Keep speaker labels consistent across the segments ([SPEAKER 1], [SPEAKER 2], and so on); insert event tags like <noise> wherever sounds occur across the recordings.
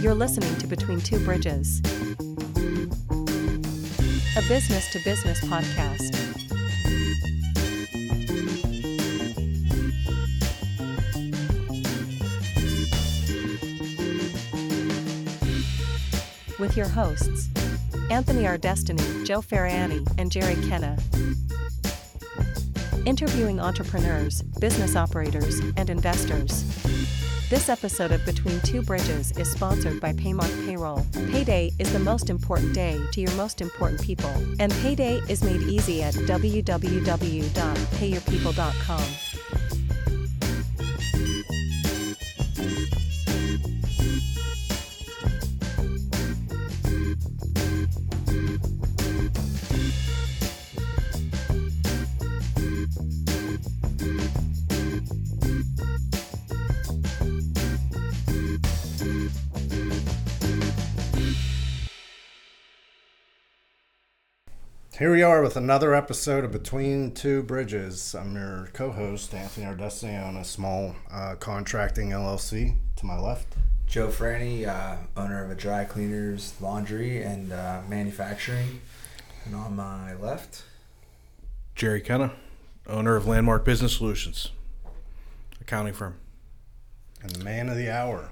[SPEAKER 1] You're listening to Between Two Bridges, a business to business podcast. With your hosts, Anthony R. Destiny, Joe Ferrani, and Jerry Kenna. Interviewing entrepreneurs, business operators, and investors. This episode of Between Two Bridges is sponsored by Paymark Payroll. Payday is the most important day to your most important people, and payday is made easy at www.payyourpeople.com.
[SPEAKER 2] are with another episode of Between Two Bridges. I'm your co-host Anthony Ardesty on a small uh, contracting LLC. To my left,
[SPEAKER 3] Joe Franny, uh, owner of a dry cleaners, laundry, and uh, manufacturing. And on my left,
[SPEAKER 4] Jerry Kenna, owner of Landmark Business Solutions, accounting firm.
[SPEAKER 2] and the man of the hour.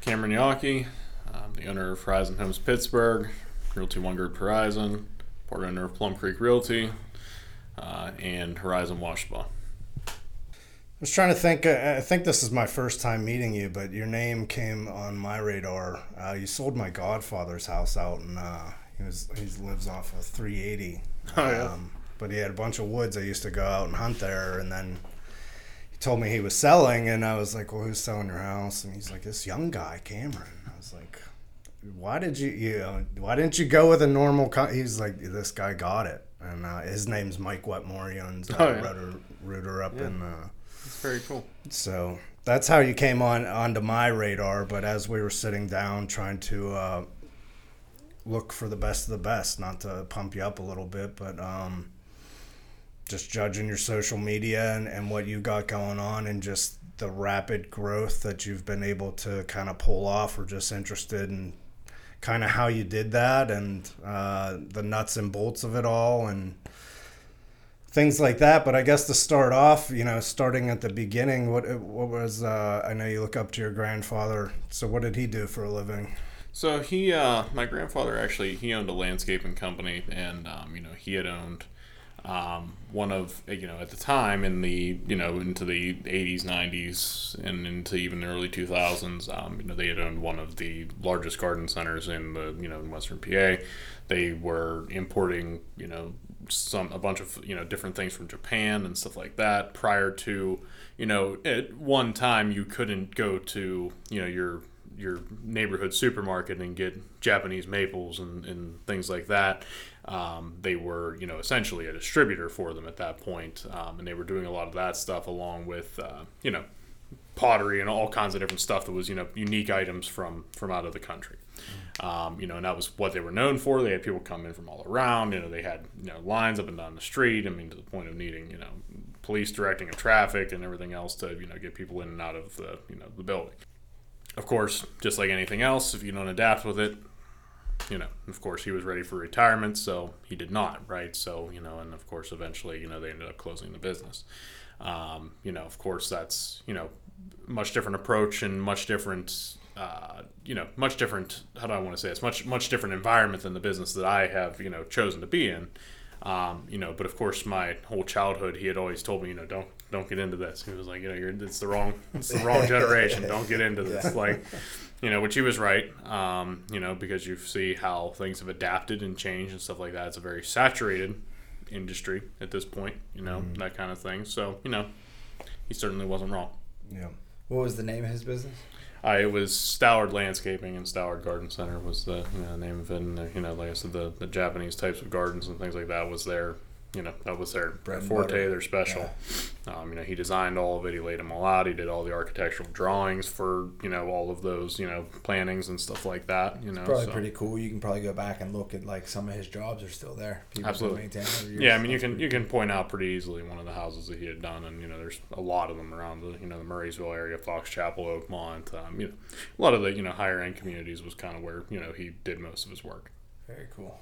[SPEAKER 5] Cameron Yockey, I'm the owner of Horizon Homes Pittsburgh, Realty One Group Horizon, part owner of Plum Creek Realty, uh, and Horizon Washba.
[SPEAKER 2] I was trying to think. Uh, I think this is my first time meeting you, but your name came on my radar. Uh, you sold my godfather's house out, and uh, he was he lives off of 380.
[SPEAKER 5] Oh, yeah.
[SPEAKER 2] Um, but he had a bunch of woods. I used to go out and hunt there, and then he told me he was selling, and I was like, "Well, who's selling your house?" And he's like, "This young guy, Cameron." I was like, "Why did you you know, why didn't you go with a normal?" Co-? He's like, "This guy got it." And uh, his name's Mike Wetmore. He owns uh,
[SPEAKER 5] Oh, yeah.
[SPEAKER 2] Rooter, Rooter up
[SPEAKER 5] Yeah.
[SPEAKER 2] in uh,
[SPEAKER 5] It's very cool.
[SPEAKER 2] so that's how you came on onto my radar. But as we were sitting down trying to uh, look for the best of the best, not to pump you up a little bit, but um, just judging your social media and, and what you got going on and just the rapid growth that you've been able to kind of pull off. We're just interested in kind of how you did that and uh, the nuts and bolts of it all and things like that. But I guess to start off, you know, starting at the beginning, what what was uh, I know you look up to your grandfather. So what did he do for a living?
[SPEAKER 5] So he, uh, my grandfather actually, he owned a landscaping company, and um, you know he had owned um, one of you know at the time in the you know into the 80s, 90s, and into even the early 2000s. Um, you know they had owned one of the largest garden centers in the you know in Western PA. They were importing you know some a bunch of you know different things from Japan and stuff like that. Prior to you know at one time you couldn't go to you know your your neighborhood supermarket and get Japanese maples and, and things like that. Um, they were, you know, essentially a distributor for them at that point, um, and they were doing a lot of that stuff along with, uh, you know, pottery and all kinds of different stuff that was, you know, unique items from from out of the country. Um, you know, and that was what they were known for. They had people come in from all around. You know, they had you know lines up and down the street. I mean, to the point of needing you know police directing of traffic and everything else to you know get people in and out of the you know the building. Of course, just like anything else, if you don't adapt with it, you know, of course, he was ready for retirement, so he did not, right? So, you know, and of course, eventually, you know, they ended up closing the business. Um, you know, of course, that's, you know, much different approach and much different, uh, you know, much different, how do I want to say this? Much, much different environment than the business that I have, you know, chosen to be in. Um, you know, but of course, my whole childhood, he had always told me, you know, don't don't get into this. He was like, you know, you're it's the wrong it's the wrong generation. Don't get into this. <laughs> Like, you know, which he was right. Um, you know, because you see how things have adapted and changed and stuff like that. It's a very saturated industry at this point. You know, that kind of thing. So, you know, he certainly wasn't wrong.
[SPEAKER 2] Yeah.
[SPEAKER 3] what was the name of his business?
[SPEAKER 5] Uh, it was Stoward Landscaping and Stoward Garden Center was the you know, name of it. And, you know, like I said, the, the Japanese types of gardens and things like that was their you know that was their,
[SPEAKER 3] Bread
[SPEAKER 5] forte,
[SPEAKER 3] butter.
[SPEAKER 5] their special. Um, you know, he designed all of it. He laid them all out. He did all the architectural drawings for you know all of those you know plannings and stuff like that. You know, it's
[SPEAKER 3] Probably
[SPEAKER 5] so-
[SPEAKER 3] pretty cool. You can probably go back and look at like some of his jobs are still there. People
[SPEAKER 5] Absolutely. Yeah, I mean you can you can point out pretty easily one of the houses that he had done, and you know there's a lot of them around the you know the Murrysville area, Fox Chapel, Oakmont. Um, you know, a lot of the you know higher end communities was kind of where you know he did most of his work.
[SPEAKER 3] Very cool.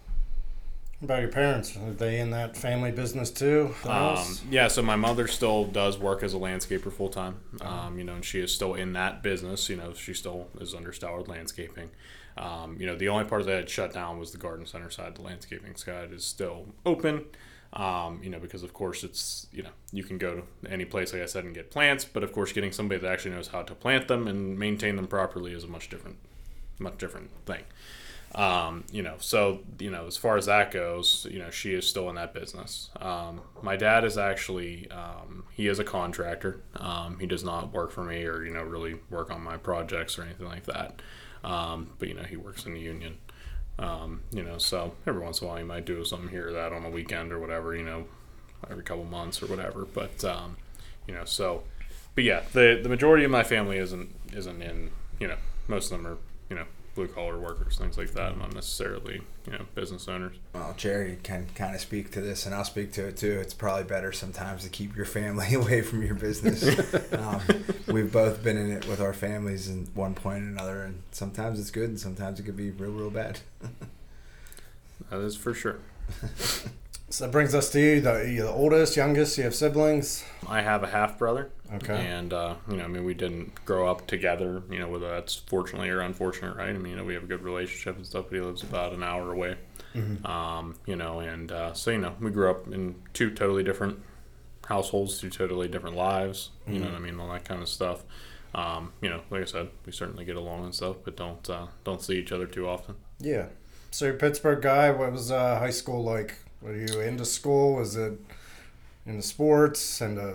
[SPEAKER 2] About your parents? Are they in that family business too?
[SPEAKER 5] Um, yeah, so my mother still does work as a landscaper full time. Um, you know, and she is still in that business. You know, she still is under Stallard Landscaping. Um, you know, the only part that had shut down was the garden center side. The landscaping side is still open. Um, you know, because of course it's you know you can go to any place like I said and get plants, but of course getting somebody that actually knows how to plant them and maintain them properly is a much different, much different thing. Um, you know, so you know, as far as that goes, you know, she is still in that business. Um, my dad is actually um, he is a contractor. Um, he does not work for me or you know really work on my projects or anything like that. Um, but you know, he works in the union. Um, you know, so every once in a while he might do something here or that on a weekend or whatever. You know, every couple months or whatever. But um, you know, so but yeah, the the majority of my family isn't isn't in. You know, most of them are you know blue collar workers, things like that, not necessarily you know business owners.
[SPEAKER 3] Well, Jerry can kind of speak to this, and I'll speak to it too. It's probably better sometimes to keep your family <laughs> away from your business. um, we've both been in it with our families in one point or another, and sometimes it's good, and sometimes it could be real, real bad. <laughs>
[SPEAKER 5] That is for sure. <laughs>
[SPEAKER 2] So that brings us to you. The, you the oldest, youngest. You have siblings.
[SPEAKER 5] I have a half brother,
[SPEAKER 2] Okay.
[SPEAKER 5] and uh, you know, I mean, we didn't grow up together. You know, whether that's fortunately or unfortunate, right? I mean, you know, we have a good relationship and stuff. But he lives about an hour away. Um, you know, and uh, so you know, we grew up in two totally different households, two totally different lives. You know what I mean? All that kind of stuff. Um, you know, like I said, we certainly get along and stuff, but don't uh, don't see each other too often.
[SPEAKER 2] Yeah. So you're a Pittsburgh guy. What was uh, high school like? Were you into school? Was it into sports and uh,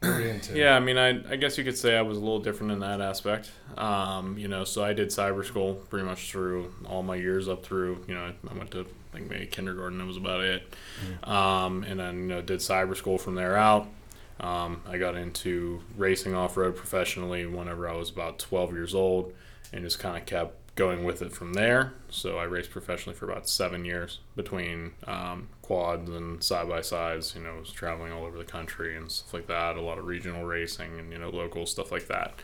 [SPEAKER 2] what into?
[SPEAKER 5] Yeah, I mean, I, I guess you could say I was a little different in that aspect. Um, you know, so I did cyber school pretty much through all my years up through, you know, I went to, I think maybe kindergarten, that was about it. Um, and then, you know, did cyber school from there out. Um, I got into racing off road professionally whenever I was about 12 years old and just kind of kept going with it from there. So I raced professionally for about seven years between um, quads and side by sides. You know, was traveling all over the country and stuff like that. A lot of regional racing and you know local stuff like that.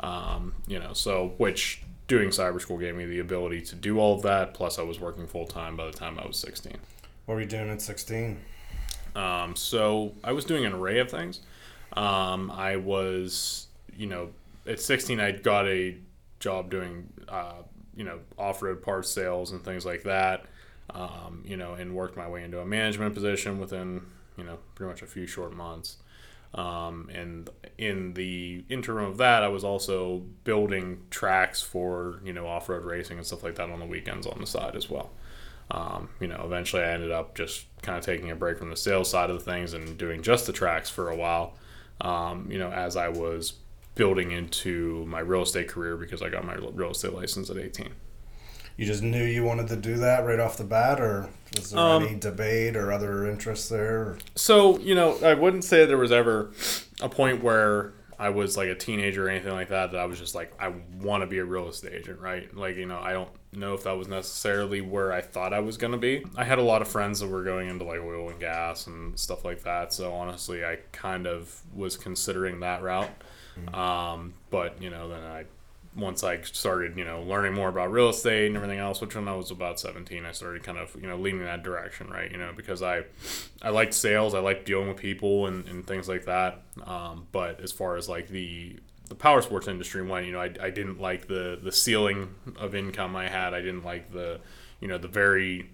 [SPEAKER 5] Um, you know, so which doing cyber school gave me the ability to do all of that. Plus, I was working full time by the time I was 16.
[SPEAKER 2] What were you doing at 16?
[SPEAKER 5] Um, so I was doing an array of things. Um, I was, you know, at 16, I got a job doing, uh, you know, off-road parts sales and things like that. Um, you know, and worked my way into a management position within, you know, pretty much a few short months. Um, and in the interim of that, I was also building tracks for, you know, off-road racing and stuff like that on the weekends on the side as well. Um, you know, eventually I ended up just kind of taking a break from the sales side of the things and doing just the tracks for a while. Um, you know, as I was building into my real estate career because I got my real estate license at 18.
[SPEAKER 2] You just knew you wanted to do that right off the bat, or was there
[SPEAKER 5] Um,
[SPEAKER 2] any debate or other interests there?
[SPEAKER 5] So, you know, I wouldn't say there was ever a point where I was like a teenager or anything like that that I was just like, I want to be a real estate agent, right? Like, you know, I don't know if that was necessarily where I thought I was going to be. I had a lot of friends that were going into like oil and gas and stuff like that. So, honestly, I kind of was considering that route. Um, but, you know, then I once I started, you know, learning more about real estate and everything else, which when I was about 17, I started kind of, you know, leaning that direction, right? You know, because I, I liked sales, I liked dealing with people and, and things like that. Um, but as far as like the, the power sports industry went, you know, I, I didn't like the, the ceiling of income I had. I didn't like the, you know, the very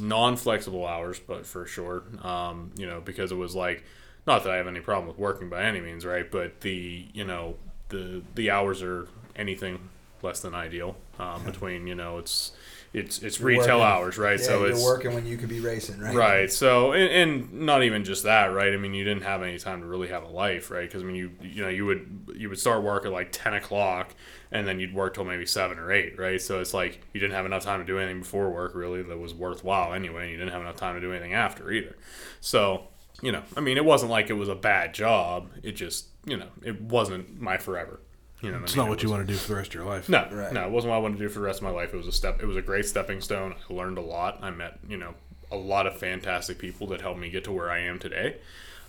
[SPEAKER 5] non-flexible hours, but for sure, um, you know, because it was like, not that I have any problem with working by any means, right? But the, you know, the, the hours are anything less than ideal um, between you know it's it's it's
[SPEAKER 3] You're
[SPEAKER 5] retail
[SPEAKER 3] working.
[SPEAKER 5] hours, right?
[SPEAKER 3] Yeah,
[SPEAKER 5] so
[SPEAKER 3] you're
[SPEAKER 5] it's
[SPEAKER 3] working when you could be racing, right?
[SPEAKER 5] Right. So, and, and not even just that, right? I mean, you didn't have any time to really have a life, right? Because I mean, you you know, you would you would start work at like ten o'clock, and then you'd work till maybe seven or eight, right? So it's like you didn't have enough time to do anything before work, really, that was worthwhile anyway. And you didn't have enough time to do anything after either. So, you know, I mean, it wasn't like it was a bad job. It just, you know, it wasn't my forever. You know,
[SPEAKER 4] It's
[SPEAKER 5] I mean?
[SPEAKER 4] not
[SPEAKER 5] It
[SPEAKER 4] what you
[SPEAKER 5] was-
[SPEAKER 4] want to do for the rest of your life.
[SPEAKER 5] no,
[SPEAKER 3] Right.
[SPEAKER 5] no, it wasn't what I wanted to do for the rest of my life. It was a step. It was a great stepping stone. I learned a lot. I met, you know, a lot of fantastic people that helped me get to where I am today.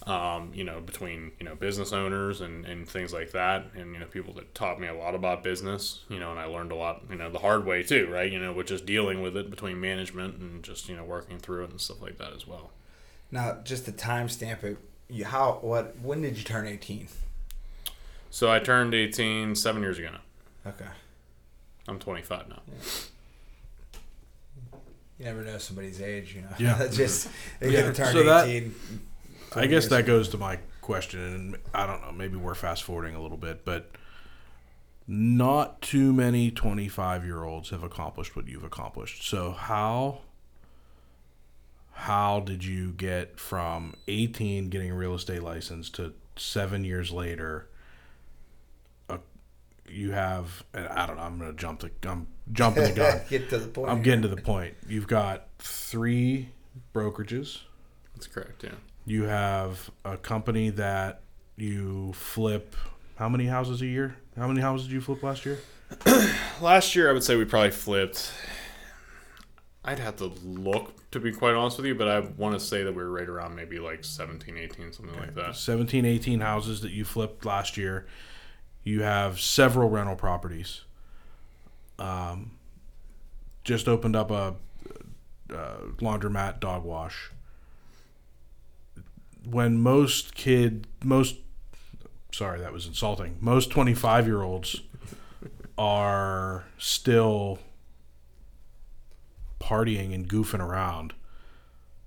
[SPEAKER 5] Um, you know, between you know business owners and, and things like that, and you know people that taught me a lot about business. You know, and I learned a lot, you know, the hard way too, right? You know, with just dealing with it between management and just you know working through it and stuff like that as well.
[SPEAKER 3] Now, just to timestamp it, you how what when did you turn eighteen?
[SPEAKER 5] So I turned 18 seven years ago now.
[SPEAKER 3] Okay.
[SPEAKER 5] I'm 25 now.
[SPEAKER 3] You never know somebody's age, you know.
[SPEAKER 4] Yeah. <laughs>
[SPEAKER 3] Just they
[SPEAKER 4] Yeah,
[SPEAKER 3] turn
[SPEAKER 4] so that-
[SPEAKER 3] eighteen.
[SPEAKER 4] I guess that goes to my question, and I don't know. Maybe we're fast forwarding a little bit, but not too many 25 year olds have accomplished what you've accomplished. So how how did you get from 18 getting a real estate license to seven years later? Uh, you have i don't know. I'm gonna jump the. I'm jumping the gun. <laughs>
[SPEAKER 3] get to the point.
[SPEAKER 4] I'm getting to the point. You've got three brokerages.
[SPEAKER 5] That's correct. Yeah.
[SPEAKER 4] You have a company that you flip. How many houses a year? How many houses did you flip last year? <clears throat>
[SPEAKER 5] last year I would say we probably flipped. I'd have to look to be quite honest with you, but I want to say that we were right around maybe like 17, 18, something like that.
[SPEAKER 4] 17, 18 houses that you flipped last year. You have several rental properties. Um, just opened up a, uh laundromat, dog wash. When most kid, most, sorry, that was insulting. Most 25 year olds are still partying and goofing around.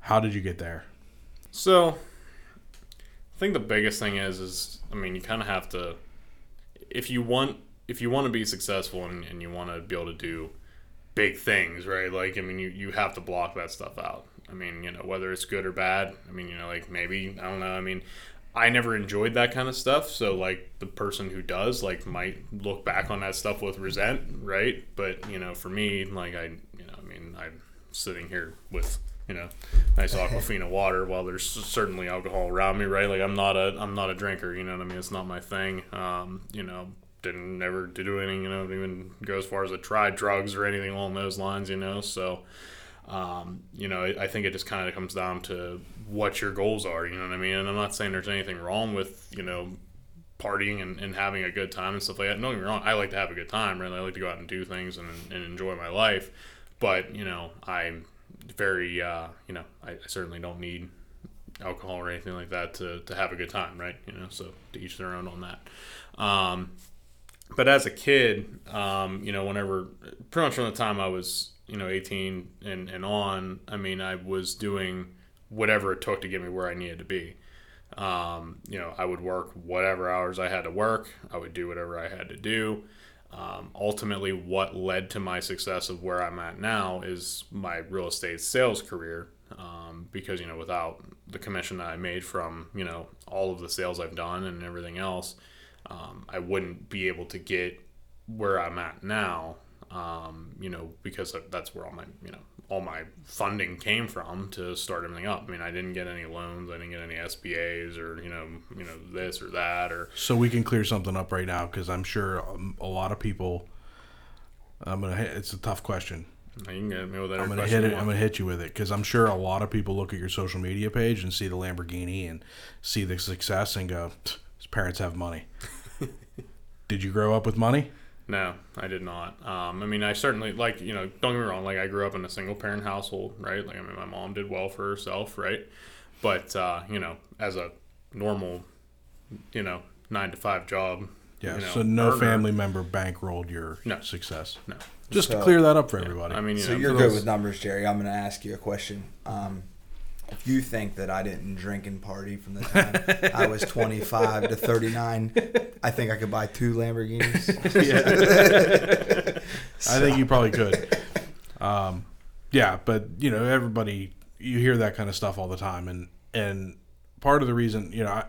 [SPEAKER 4] How did you get there?
[SPEAKER 5] So, I think the biggest thing is, is I mean, you kind of have to, if you want, if you want to be successful and, and you want to be able to do big things, right? Like, I mean, you, you have to block that stuff out. I mean, you know, whether it's good or bad. I mean, you know, like maybe I don't know. I mean, I never enjoyed that kind of stuff. So, like, the person who does, like, might look back on that stuff with resent, right? But you know, for me, like, I, I mean, I'm sitting here with you know nice <laughs> aquafina water while there's certainly alcohol around me right like i'm not a i'm not a drinker you know what i mean it's not my thing um you know didn't never do anything you know even go as far as to try drugs or anything along those lines you know so um, you know, I I think it just kind of comes down to what your goals are. You know what I mean? And I'm not saying there's anything wrong with you know partying and, and having a good time and stuff like that. Me wrong. I like to have a good time. Right? I like to go out and do things and, and enjoy my life. But you know, I'm very uh, you know, I, I certainly don't need alcohol or anything like that to, to have a good time, right? You know, so to each their own on that. Um, but as a kid, um, you know, whenever pretty much from the time I was, you know, 18 and, and on, I mean, I was doing whatever it took to get me where I needed to be. Um, you know, I would work whatever hours I had to work. I would do whatever I had to do. Um, ultimately, what led to my success of where I'm at now is my real estate sales career. Um, because you know, without the commission that I made from you know all of the sales I've done and everything else, um, I wouldn't be able to get where I'm at now. Um, you know, because that's where all my you know all my funding came from to start everything up. I mean, I didn't get any loans, I didn't get any SBAs or you know you know this or that or
[SPEAKER 4] So we can clear something up right now because I'm sure um, a lot of people. I'm gonna. Hit, it's a tough question.
[SPEAKER 5] you can get me with that.
[SPEAKER 4] I'm gonna hit it. I'm gonna hit you with it because I'm sure a lot of people look at your social media page and see the Lamborghini and see the success and go, "His parents have money." <laughs> Did you grow up with money?
[SPEAKER 5] No, I did not. Um, I mean, I certainly like you know. Don't get me wrong. Like I grew up in a single parent household, right? Like I mean, my mom did well for herself, right? But uh, you know, as a normal, you know, nine to five job.
[SPEAKER 4] Yeah.
[SPEAKER 5] you know,
[SPEAKER 4] so no
[SPEAKER 5] earner-
[SPEAKER 4] family member bankrolled your
[SPEAKER 5] No.
[SPEAKER 4] success.
[SPEAKER 5] No.
[SPEAKER 4] Just to clear that up for everybody.
[SPEAKER 5] I mean, you
[SPEAKER 3] So
[SPEAKER 5] know,
[SPEAKER 3] you're good
[SPEAKER 5] those-
[SPEAKER 3] with numbers, Jerry. I'm going to ask you a question. Um, if you think that I didn't drink and party from the time I was 25 to 39, I think I could buy two Lamborghinis. <laughs>
[SPEAKER 4] I think you probably could. Um, yeah, but you know, everybody you hear that kind of stuff all the time, and and part of the reason, you know, I,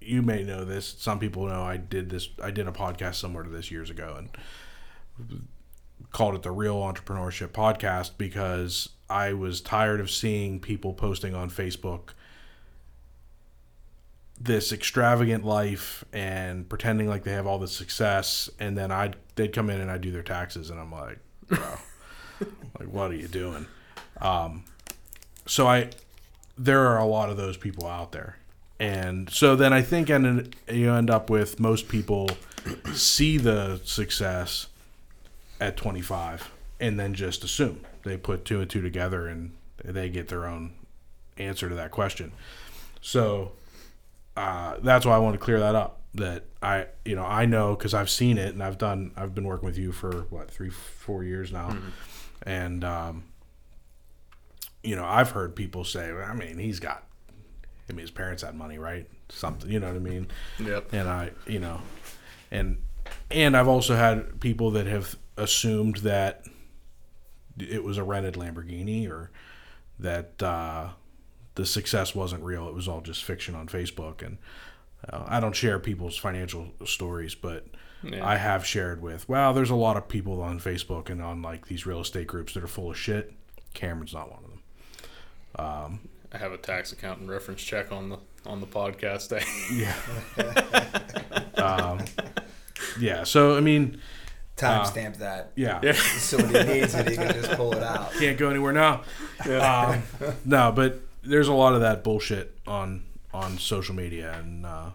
[SPEAKER 4] you may know this. Some people know I did this. I did a podcast similar to this years ago, and called it the Real Entrepreneurship Podcast because I was tired of seeing people posting on Facebook this extravagant life and pretending like they have all this success, and then I'd they'd come in and I'd do their taxes, and I'm like, bro, <laughs> like what are you doing? Um, so I there are a lot of those people out there, and so then I think and you end up with most people see the success at 25 and then just assume they put two and two together and they get their own answer to that question. So uh, that's why I want to clear that up. That I, you know, I know because I've seen it and I've done. I've been working with you for what three, four years now, mm-hmm. and um, you know, I've heard people say, I mean, he's got. I mean, his parents had money, right? Something, you know what I mean?
[SPEAKER 5] Yep.
[SPEAKER 4] And I, you know, and and I've also had people that have assumed that it was a rented Lamborghini or that uh, the success wasn't real. It was all just fiction on Facebook. And uh, I don't share people's financial stories, but yeah. I have shared with, well, there's a lot of people on Facebook and on like these real estate groups that are full of shit. Cameron's not one of them.
[SPEAKER 5] Um, I have a tax accountant reference check on the on the podcast day. <laughs>
[SPEAKER 4] yeah. <laughs> um, yeah. So I mean,
[SPEAKER 3] timestamp uh, that.
[SPEAKER 4] Yeah. yeah.
[SPEAKER 3] so when he needs it, he can just pull it out.
[SPEAKER 4] Can't go anywhere now. Yeah. Um, no, but there's a lot of that bullshit on on social media, and uh,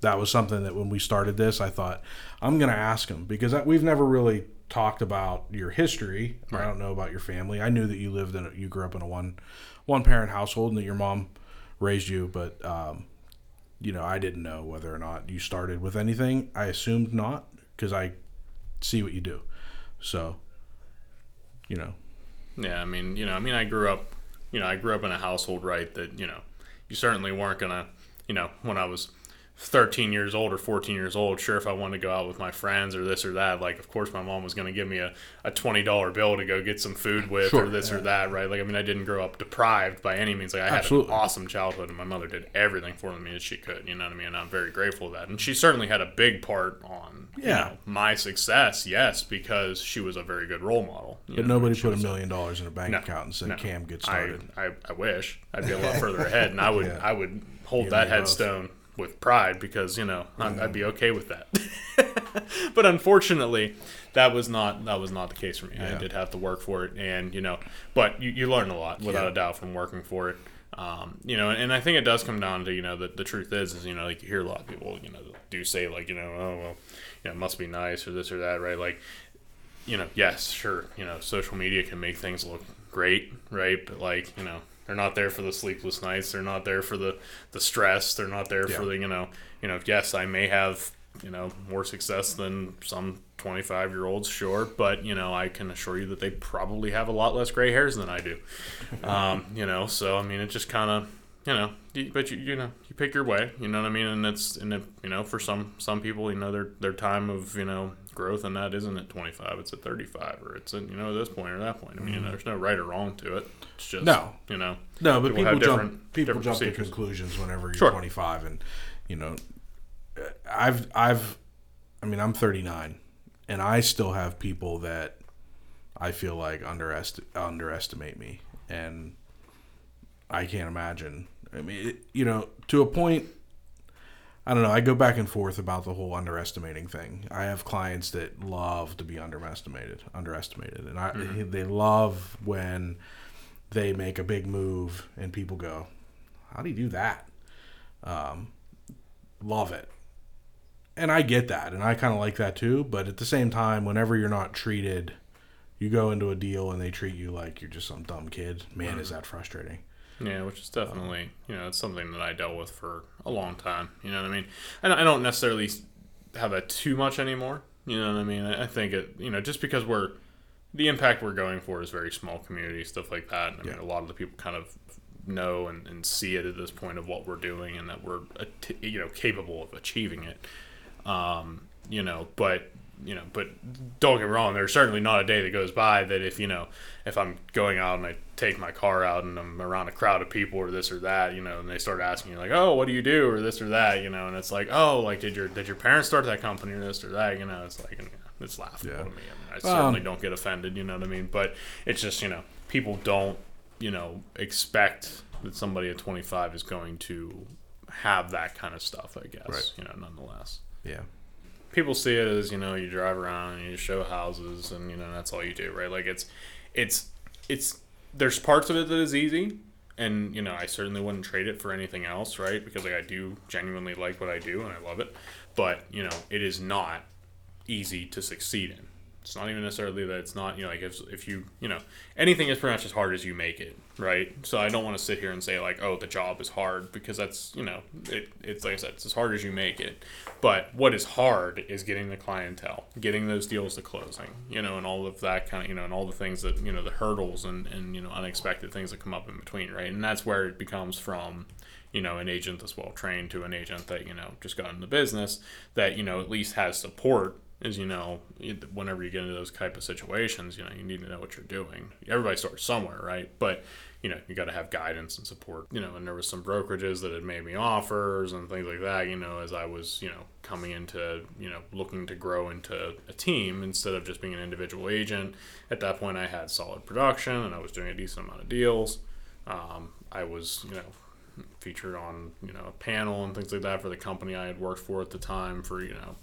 [SPEAKER 4] that was something that when we started this, I thought I'm gonna ask him because we've never really talked about your history. Right. I don't know about your family. I knew that you lived in a, you grew up in a one one parent household and that your mom raised you, but um, you know I didn't know whether or not you started with anything. I assumed not because I see what you do. So, you know.
[SPEAKER 5] Yeah, I mean, you know, I mean, I grew up, you know, I grew up in a household, right, that, you know, you certainly weren't going to, you know, when I was 13 years old or 14 years old, sure, if I wanted to go out with my friends or this or that, like, of course, my mom was going to give me a, a $20 bill to go get some food with sure, or this yeah. or that, right? Like, I mean, I didn't grow up deprived by any means. Like, I Absolutely. had an awesome childhood, and my mother did everything for me that she could, you know what I mean? And I'm very grateful for that. And she certainly had a big part on, yeah. you know, my success, yes, because she was a very good role model.
[SPEAKER 4] But know, nobody put a million dollars in a bank no, account and said, no. Cam, get started.
[SPEAKER 5] I, I, I, wish. I'd be a lot <laughs> further ahead, and I would, yeah. I would hold that headstone. Both with pride because you know mm-hmm. I'd be okay with that. but unfortunately, that was not that was not the case for me. Yeah. I did have to work for it, and you know, but you, you learn a lot without yeah. a doubt from working for it. Um, you know, and I think it does come down to you know the, the truth is is you know like you hear a lot of people you know do say like you know oh well you know it must be nice or this or that right like you know yes sure you know social media can make things look great right but like you know they're not there for the sleepless nights. They're not there for the, the stress. They're not there yeah. for the you know you know. Yes, I may have you know more success than some 25 year olds, sure, but you know I can assure you that they probably have a lot less gray hairs than I do. Um, you know, so I mean it just kind of you know, but you you know you pick your way. You know what I mean, and it's and it, you know for some some people you know their their time of you know growth and that isn't at 25 it's at 35 or it's at you know this point or that point. I mean mm. there's no right or wrong to it. It's just no. you know
[SPEAKER 4] no but people, people jump people jump to conclusions whenever you're sure. 25 and you know i've i've i mean i'm 39 and i still have people that i feel like underest- underestimate me and i can't imagine. I mean it, you know to a point I don't know. I go back and forth about the whole underestimating thing. I have clients that love to be underestimated, underestimated, and I mm-hmm. they love when they make a big move and people go, "How do you do that?" Um, love it, and I get that, and I kind of like that too. But at the same time, whenever you're not treated, you go into a deal and they treat you like you're just some dumb kid. Man, mm-hmm. is that frustrating.
[SPEAKER 5] Yeah, which is definitely you know it's something that I dealt with for a long time. You know what I mean? And I don't necessarily have that too much anymore. You know what I mean? I think it you know just because we're the impact we're going for is very small community stuff like that. I yeah. mean, a lot of the people kind of know and, and see it at this point of what we're doing and that we're you know capable of achieving it. Um, you know, but you know, but don't get me wrong. There's certainly not a day that goes by that if you know, if I'm going out and I take my car out and I'm around a crowd of people or this or that, you know, and they start asking you like, oh, what do you do or this or that, you know, and it's like, oh, like did your did your parents start that company or this or that, you know, it's like, and, it's laughable
[SPEAKER 4] Yeah.
[SPEAKER 5] to me. I, mean, I
[SPEAKER 4] Um,
[SPEAKER 5] certainly don't get offended, you know what I mean? But it's just you know, people don't you know expect that somebody at 25 is going to have that kind of stuff. I guess
[SPEAKER 4] Right.
[SPEAKER 5] you know, nonetheless
[SPEAKER 4] Yeah.
[SPEAKER 5] People see it as you know you drive around and you show houses and you know that's all you do right? Like it's it's it's there's parts of it that is easy and you know i certainly wouldn't trade it for anything else right? Because like i do genuinely like what i do and i love it. But you know it is not easy to succeed in it's not even necessarily that it's not you know like if, if you you know anything is pretty much as hard as you make it right so i don't want to sit here and say like oh the job is hard because that's you know it, it's like i said it's as hard as you make it but what is hard is getting the clientele getting those deals to closing you know and all of that kind of you know and all the things that you know the hurdles and and you know unexpected things that come up in between right and that's where it becomes from you know an agent that's well trained to an agent that you know just got in the business that you know at least has support is you know whenever you get into those type of situations you know you need to know what you're doing. Everybody starts somewhere right? But you know you got to have guidance and support you know and there was some brokerages that had made me offers and things like that you know as i was you know coming into you know looking to grow into a team instead of just being an individual agent. At that point i had solid production and i was doing a decent amount of deals. Um, i was you know featured on you know a panel and things like that for the company I had worked for at the time for you know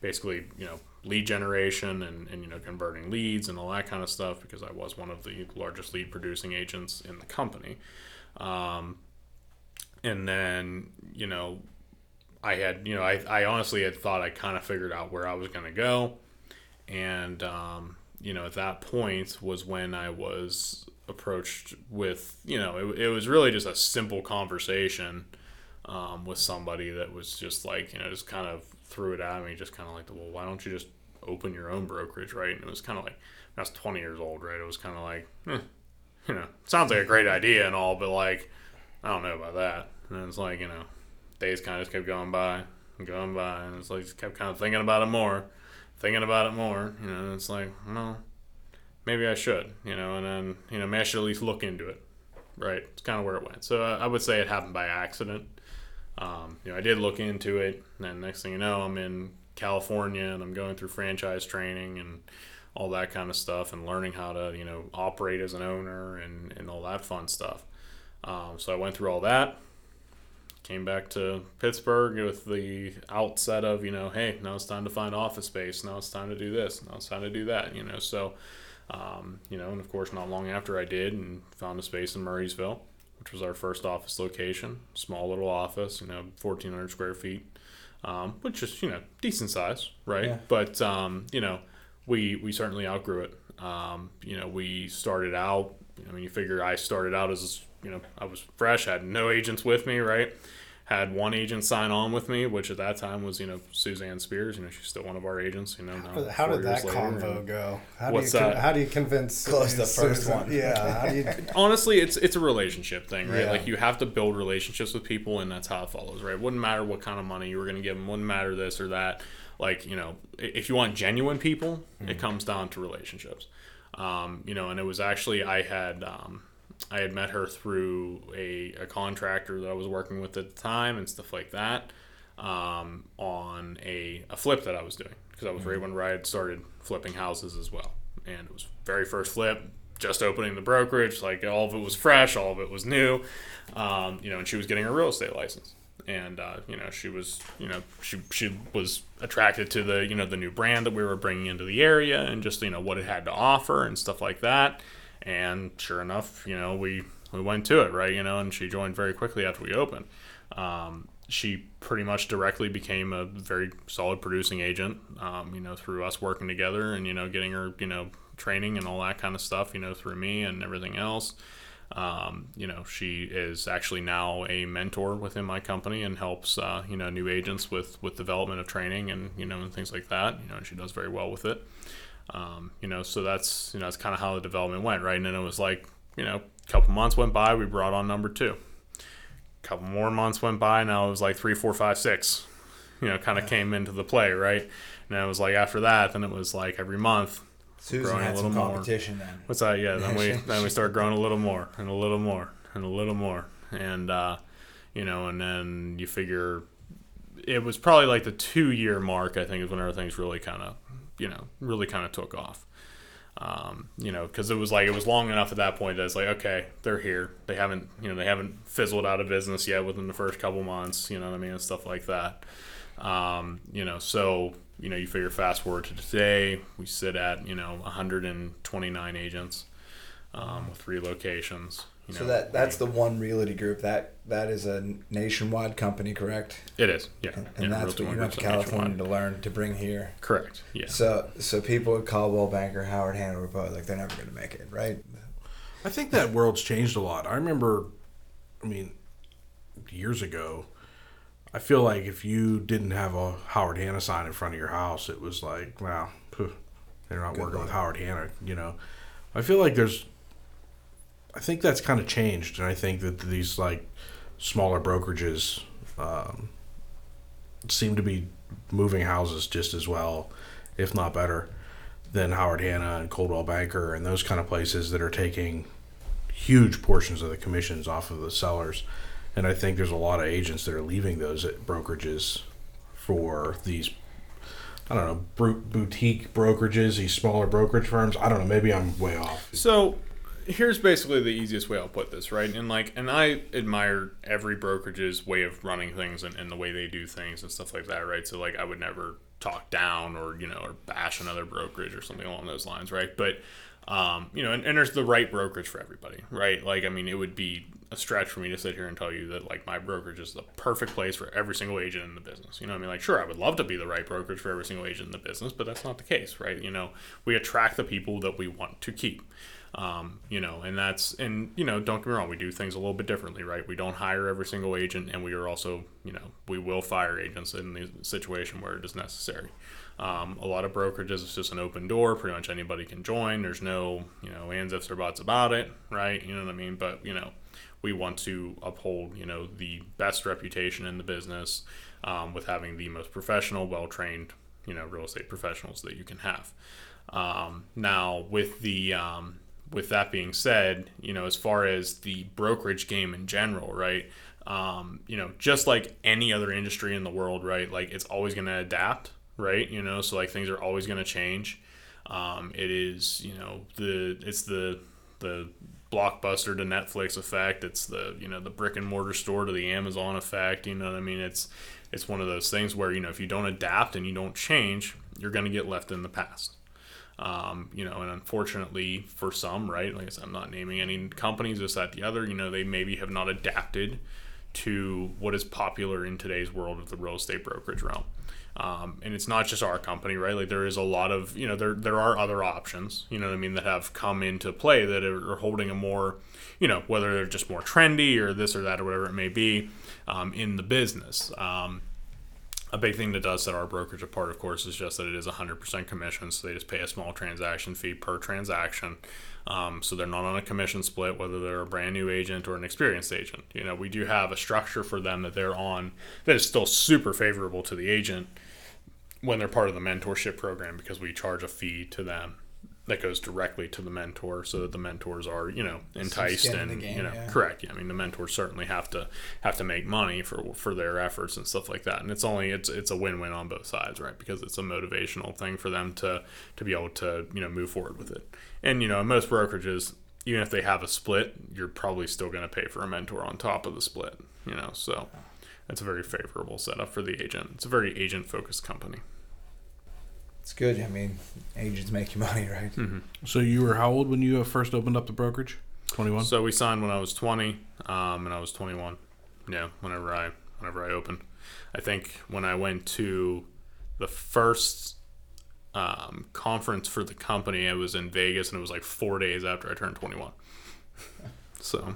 [SPEAKER 5] basically you know lead generation and, and you know converting leads and all that kind of stuff because I was one of the largest lead producing agents in the company. Um, and then you know I had you know I, I honestly had thought I kind of figured out where I was to go. And um, you know at that point was when I was approached with you know it, it was really just a simple conversation um, with somebody that was just like you know just kind of threw it at me just kind of like well why don't you just open your own brokerage right? And it was kind of like I was 20 years old right it was kind of like eh, you know sounds like a great idea and all but like I don't know about that. And it's like you know days kind of just kept going by and going by and it's like just kept kind of thinking about it more thinking about it more you know and it's like well maybe I should, you know, and then, you know, maybe I should at least look into it. Right. It's kind of where it went. So uh, I would say it happened by accident. Um, you know, I did look into it, and then next thing you know, I'm in California and I'm going through franchise training and all that kind of stuff and learning how to, you know, operate as an owner and, and all that fun stuff. Um, so I went through all that, came back to Pittsburgh with the outset of, you know, hey, now it's time to find office space. Now it's time to do this. Now it's time to do that, you know. So, um, you know, and of course, not long after I did and found a space in Murrysville, which was our first office location. Small little office, you know, 1,400 square feet, um, which is, you know, decent size, right?
[SPEAKER 3] Yeah.
[SPEAKER 5] But, um, you know, we, we certainly outgrew it. Um, you know, we started out, I mean, you figure I started out as, you know, I was fresh, had no agents with me, right? Had one agent sign on with me, which at that time was, you know, Suzanne Spears. You know, she's still one of our agents. You know, now
[SPEAKER 2] How did that convo go? How
[SPEAKER 5] What's
[SPEAKER 2] do you con-
[SPEAKER 5] that?
[SPEAKER 2] how do you convince
[SPEAKER 3] Close the first
[SPEAKER 2] Susan-
[SPEAKER 3] one.
[SPEAKER 2] Yeah, how do you <laughs>
[SPEAKER 5] honestly it's it's a relationship thing right
[SPEAKER 2] Yeah.
[SPEAKER 5] like you have to build relationships with people and that's how it follows right wouldn't matter what kind of money you were going to give them wouldn't matter this or that like you know if you want genuine people it comes down to relationships um, you know and it was actually i had um, i had met her through a, a contractor that i was working with at the time and stuff like that um, on a, a flip that i was doing. Because i was right when i had started flipping houses as well. And it was very first flip just opening the brokerage like all of it was fresh all of it was new um, you know and she was getting her real estate license. And uh, you know she was you know she she was attracted to the you know the new brand that we were bringing into the area and just you know what it had to offer and stuff like that and sure enough you know we we went to it right you know and she joined very quickly after we opened um, she pretty much directly became a very solid producing agent um, you know through us working together and you know getting her you know training and all that kind of stuff you know through me and everything else um, you know, she is actually now a mentor within my company and helps uh, you know new agents with with development of training and you know and things like that. You know, and she does very well with it. Um, you know, so that's you know that's kind of how the development went, right? And then it was like you know, a couple months went by, we brought on number two. A couple more months went by, now it was like three, four, five, six. you know, kind of came into the play, right? And it was like after that, then it was like every month.
[SPEAKER 3] Susan
[SPEAKER 5] growing a
[SPEAKER 3] had some
[SPEAKER 5] little more.
[SPEAKER 3] competition then.
[SPEAKER 5] What's that? Yeah, then we <laughs> then we start growing a little more and a little more and a little more, and uh, you know, and then you figure it was probably like the two year mark. I think is when everything's really kind of, you know, really kind of took off. Um, you know, because it was like it was long enough at that point that it's like okay, they're here. They haven't, you know, they haven't fizzled out of business yet within the first couple months. You know what I mean, and stuff like that. Um, you know, so you know, you figure fast forward to today, we sit at you know 129 agents um, with three locations. You
[SPEAKER 3] So that that's the one realty group. That that is a nationwide company, correct?
[SPEAKER 5] it is yeah,
[SPEAKER 3] And,
[SPEAKER 5] yeah
[SPEAKER 3] that's
[SPEAKER 5] Realty
[SPEAKER 3] what you
[SPEAKER 5] One
[SPEAKER 3] went to California
[SPEAKER 5] nationwide.
[SPEAKER 3] to learn to bring here.
[SPEAKER 5] Correct. Yeah.
[SPEAKER 3] So so people at Coldwell Banker, Howard Hanover Post, like they're never going to make it, right?
[SPEAKER 4] I think that world's changed a lot. I remember, I mean, years ago, I feel like if you didn't have a Howard Hanna sign in front of your house, it was like, wow, phew, they're not working with Howard Hanna. You know, I feel like there's, I think that's kind of changed, and I think that these like smaller brokerages um, seem to be moving houses just as well, if not better, than Howard Hanna and Coldwell Banker and those kind of places that are taking huge portions of the commissions off of the sellers. And I think there's a lot of agents that are leaving those at brokerages for these, I don't know, boutique brokerages, these smaller brokerage firms. I don't know. Maybe I'm way off.
[SPEAKER 5] So here's basically the easiest way I'll put this, right? And like, and I admire every brokerage's way of running things and, and the way they do things and stuff like that, right? So like, I would never talk down or you know or bash another brokerage or something along those lines, right? But um, you know, and, and there's the right brokerage for everybody, right? Like, I mean, it would be a stretch for me to sit here and tell you that like my brokerage is the perfect place for every single agent in the business. You know, I mean, like, sure, I would love to be the right brokerage for every single agent in the business, but that's not the case, right? You know, we attract the people that we want to keep. Um, you know, and that's and you know, don't get me wrong, we do things a little bit differently, right? We don't hire every single agent, and we are also, you know, we will fire agents in the situation where it is necessary. Um, a lot of brokerages, it's just an open door. Pretty much anybody can join. There's no, you know, ands, ifs, or buts about it, right? You know what I mean? But, you know, we want to uphold, you know, the best reputation in the business um, with having the most professional, well trained, you know, real estate professionals that you can have. Um, now, with the, um, with that being said, you know, as far as the brokerage game in general, right? Um, you know, just like any other industry in the world, right? Like it's always going to adapt, right? You know, so like things are always going to change. Um, it is, you know, the it's the the blockbuster to Netflix effect. It's the you know the brick and mortar store to the Amazon effect. You know what I mean? It's it's one of those things where you know if you don't adapt and you don't change, you're going to get left in the past. Um, you know, and unfortunately for some, right? Like I said, I'm not naming any companies, this, that, the other. You know, they maybe have not adapted to what is popular in today's world of the real estate brokerage realm. Um, and it's not just our company, right? Like there is a lot of, you know, there there are other options, you know what I mean, that have come into play that are, holding a more, you know, whether they're just more trendy or this or that or whatever it may be, um, in the business. Um, a big thing that does set our brokerage apart, of course, is just that it is 100% commission. So they just pay a small transaction fee per transaction. Um, so they're not on a commission split, whether they're a brand new agent or an experienced agent. You know, we do have a structure for them that they're on that is still super favorable to the agent when they're part of the mentorship program because we charge a fee to them that goes directly to the mentor so that the mentors are you know enticed and
[SPEAKER 3] game,
[SPEAKER 5] you know
[SPEAKER 3] yeah.
[SPEAKER 5] correct. Yeah i mean the mentors certainly have to have to make money for for their efforts and stuff like that. And it's only it's it's a win-win on both sides right? Because it's a motivational thing for them to to be able to you know move forward with it. And you know most brokerages even if they have a split you're probably still going to pay for a mentor on top of the split you know? So it's a very favorable setup for the agent. It's a very agent focused company
[SPEAKER 3] It's good. I mean, agents make you <laughs> money, right?
[SPEAKER 4] So you were how old when you uh, first opened up the brokerage? 21.
[SPEAKER 5] So we signed when I was 20, um, and I was 21. Yeah, whenever I whenever I opened, I think when I went to the first um, conference for the company, it was in Vegas, and it was like four days after I turned 21. <laughs> So,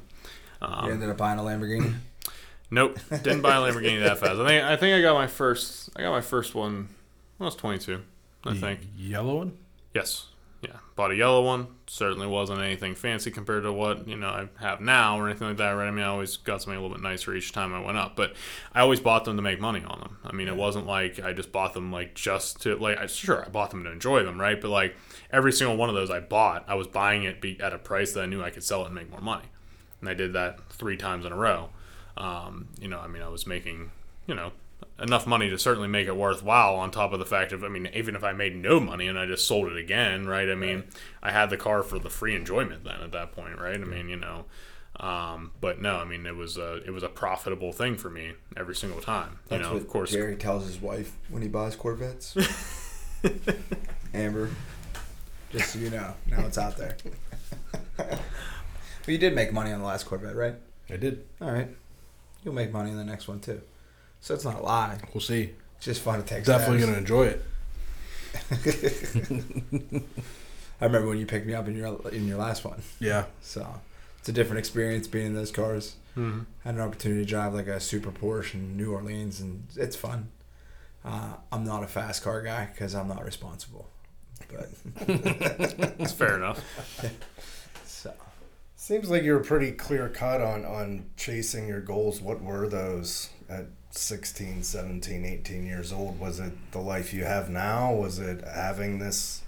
[SPEAKER 5] um,
[SPEAKER 3] you ended up buying a Lamborghini. <laughs>
[SPEAKER 5] nope, didn't buy a Lamborghini that fast. I think I think I got my first I got my first one when I was 22. I
[SPEAKER 4] The
[SPEAKER 5] think.
[SPEAKER 4] yellow one.
[SPEAKER 5] Yes. Yeah. Bought a yellow one. Certainly wasn't anything fancy compared to what, you know, I have now or anything like that, right? I mean, I always got something a little bit nicer each time I went up. But I always bought them to make money on them. I mean, it wasn't like I just bought them like just to like. I, sure, I bought them to enjoy them, right? But like every single one of those I bought, I was buying it be, at a price that I knew I could sell it and make more money, and I did that three times in a row. Um, you know, I mean, I was making you know enough money to certainly make it worthwhile. On top of the fact of, I mean, even if I made no money and I just sold it again, right? I mean, I had the car for the free enjoyment then at that point, right? I mean, you know. Um, but no, I mean it was a it was a profitable thing for me every single time. You know,
[SPEAKER 3] what
[SPEAKER 5] of course,
[SPEAKER 3] Jerry tells his wife when he buys Corvettes. <laughs> Amber, just so you know, now it's out there. <laughs> but you did make money on the last Corvette, right?
[SPEAKER 4] I did.
[SPEAKER 3] All right, you'll make money on the next one too. So it's not a lie.
[SPEAKER 4] We'll see.
[SPEAKER 3] Just fun to take.
[SPEAKER 4] Definitely
[SPEAKER 3] stabs.
[SPEAKER 4] gonna enjoy it. <laughs>
[SPEAKER 3] I remember when you picked me up in your in your last one.
[SPEAKER 4] Yeah.
[SPEAKER 3] So it's a different experience being in those cars.
[SPEAKER 5] Mhm.
[SPEAKER 3] Had an opportunity to drive like a super Porsche in New Orleans, and it's fun. Uh, I'm not a fast car guy because I'm not responsible. But <laughs>
[SPEAKER 5] it's fair enough. <laughs>
[SPEAKER 3] so
[SPEAKER 2] Seems like you were pretty clear cut on, on chasing your goals. What were those at 16, 17, 18 years old? Was it the life you have now? Was it having this,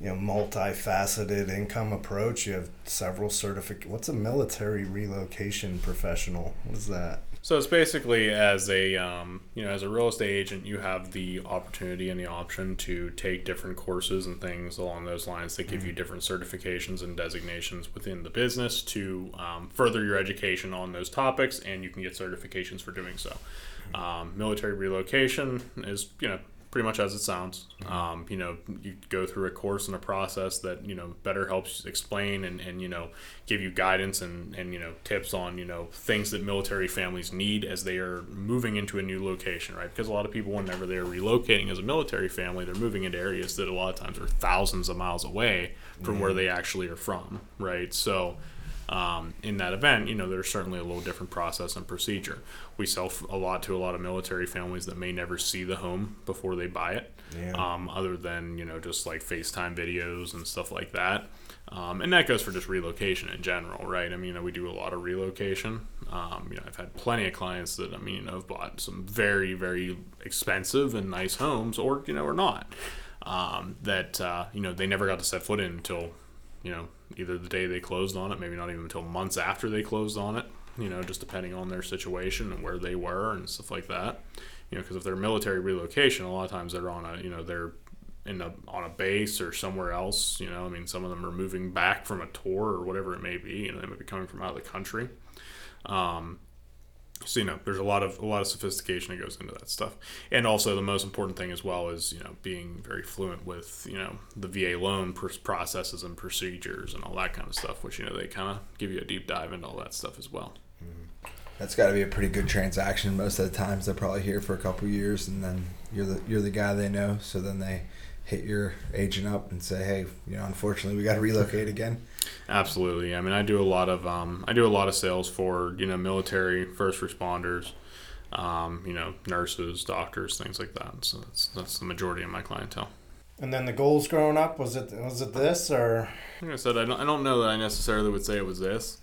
[SPEAKER 2] you know, multifaceted income approach? You have several certific. What's a military relocation professional? What is that?
[SPEAKER 5] So it's basically as a um, you know as a real estate agent, you have the opportunity and the option to take different courses and things along those lines that give you different certifications and designations within the business to um, further your education on those topics, and you can get certifications for doing so. Um, military relocation is you know pretty much as it sounds. Um, you know, you go through a course and a process that you know better helps explain and, and you know give you guidance and, and you know tips on you know things that military families need as they are moving into a new location, right? Because a lot of people, whenever they're relocating as a military family, they're moving into areas that a lot of times are thousands of miles away from where they actually are from, right? So um, in that event, you know, there's certainly a little different process and procedure. We sell a lot to a lot of military families that may never see the home before they buy it,
[SPEAKER 2] Yeah.
[SPEAKER 5] um, other than, you know, just like FaceTime videos and stuff like that. Um, and that goes for just relocation in general, right? I mean, you know, we do a lot of relocation. Um, you know, I've had plenty of clients that, I mean, you know, have bought some very, very expensive and nice homes or, you know, or not. Um, that, uh, you know, they never got to set foot in until you know, either the day they closed on it, maybe not even until months after they closed on it, you know, just depending on their situation and where they were and stuff like that. You know, because if they're military relocation, a lot of times they're on a, you know, they're in a, on a base or somewhere else, you know, I mean, some of them are moving back from a tour or whatever it may be, you know, they might be coming from out of the country. Um, so you know there's a lot of a lot of sophistication that goes into that stuff and also the most important thing as well is you know being very fluent with you know the va loan pr- processes and procedures and all that kind of stuff which you know they kind of give you a deep dive into all that stuff as well mm-hmm.
[SPEAKER 3] that's got to be a pretty good transaction. Most of the times they're probably here for a couple years, and then you're the you're the guy they know. So then they hit your agent up and say, hey, you know, unfortunately we got to relocate again.
[SPEAKER 5] absolutely i mean i do a lot of um, i do a lot of sales for you know military first responders um, you know nurses doctors things like that so that's that's the majority of my clientele
[SPEAKER 2] And then the goals growing up was it was it this or
[SPEAKER 5] like I said, I don't, I don't know that I necessarily would say it was this.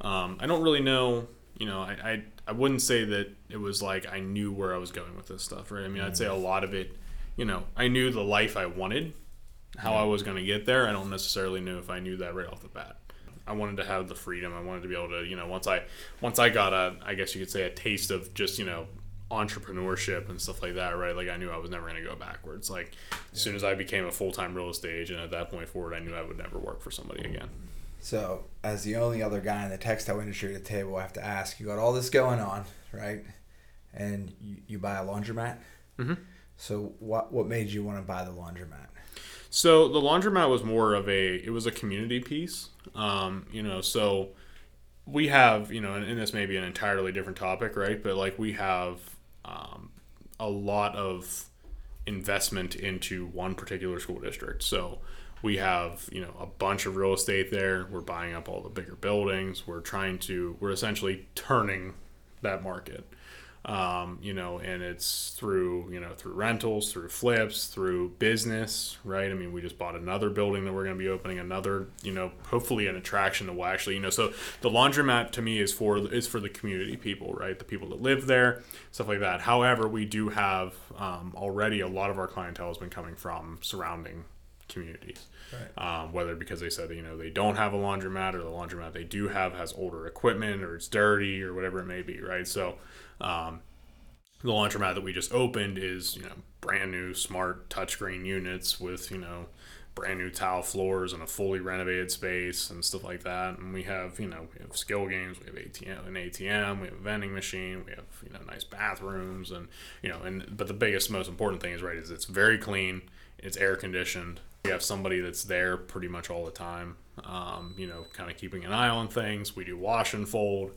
[SPEAKER 5] Um, I don't really know. You know, I, I I wouldn't say that it was like I knew where I was going with this stuff, right? I mean, I'd say a lot of it. You know, I knew the life I wanted, how I was going to get there. I don't necessarily know if I knew that right off the bat. I wanted to have the freedom. I wanted to be able to, you know, once I once I got a, I guess you could say a taste of just, you know, entrepreneurship and stuff like that, right? Like I knew I was never going to go backwards. Like as soon as I became a full time real estate agent, at that point forward, I knew I would never work for somebody again.
[SPEAKER 3] So, as the only other guy in the textile industry at the table, I have to ask: you got all this going on, right? And you, you buy a laundromat.
[SPEAKER 5] Mhm.
[SPEAKER 3] So, what what made you want to buy the laundromat?
[SPEAKER 5] So the laundromat was more of a it was a community piece. Um, you know, so we have, you know, and, and this may be an entirely different topic, right? But like we have um, a lot of investment into one particular school district. So we have, you know, a bunch of real estate there. We're buying up all the bigger buildings. We're trying to we're essentially turning that market. Um, you know, and it's through you know through rentals, through flips, through business, right? I mean, we just bought another building that we're going to be opening another, you know, hopefully an attraction that will actually, you know, so the laundromat to me is for is for the community people, right? The people that live there, stuff like that. However, we do have um, already a lot of our clientele has been coming from surrounding communities.
[SPEAKER 3] Right.
[SPEAKER 5] Um, whether because they said you know they don't have a laundromat or the laundromat they do have has older equipment or it's dirty or whatever it may be, right? So um, the laundromat that we just opened is you know brand new smart touchscreen units with you know brand new tile floors and a fully renovated space and stuff like that. And we have you know we have skill games, we have ATM, an ATM, we have a vending machine, we have you know nice bathrooms and you know and but the biggest most important thing is right is it's very clean, it's air conditioned. We have somebody that's there pretty much all the time. Um, you know, kind of keeping an eye on things. We do wash and fold.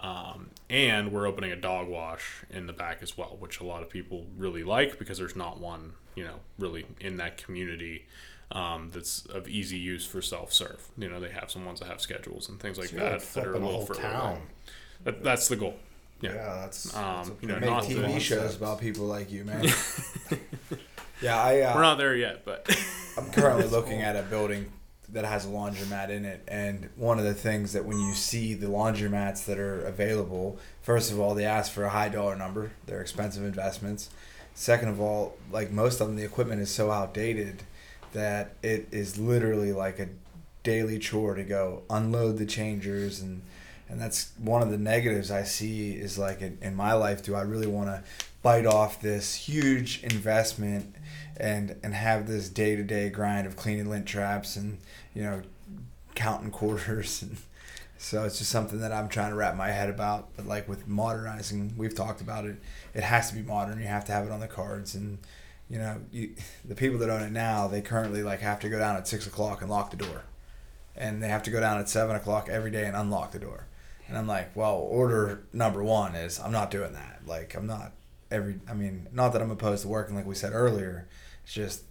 [SPEAKER 5] Um, and we're opening a dog wash in the back as well, which a lot of people really like because there's not one, you know, really in that community um, that's of easy use for self serve. You know, they have some ones that have schedules and things like
[SPEAKER 2] So
[SPEAKER 5] that that are a little further
[SPEAKER 2] town.
[SPEAKER 5] That, that's the goal.
[SPEAKER 2] Yeah,
[SPEAKER 5] Yeah.
[SPEAKER 2] that's, that's
[SPEAKER 5] Um,
[SPEAKER 2] a
[SPEAKER 5] you know,
[SPEAKER 3] Make
[SPEAKER 5] not
[SPEAKER 2] cool
[SPEAKER 5] to-
[SPEAKER 3] TV shows about people like you, man. <laughs> yeah, I. Uh,
[SPEAKER 5] We're not there yet, but
[SPEAKER 3] I'm currently looking at a building that has a laundromat in it, and one of the things that when you see the laundromats that are available, first of all, they ask for a high dollar number. They're expensive investments. Second of all, like most of them, the equipment is so outdated that it is literally like a daily chore to go unload the changers and and that's one of the negatives I see is like in, in my life do I really want to bite off this huge investment and and have this day to day grind of cleaning lint traps and you know counting <laughs> quarters and so it's just something that I'm trying to wrap my head about. But like with modernizing we've talked about it it has to be modern. You have to have it on the cards. And you know you, <laughs> the people that own it now they currently like have to go down at six o'clock and lock the door. And they have to go down at seven o'clock every day and unlock the door and I'm like well order number one is I'm not doing that like I'm not every I mean not that I'm opposed to working like we said earlier it's just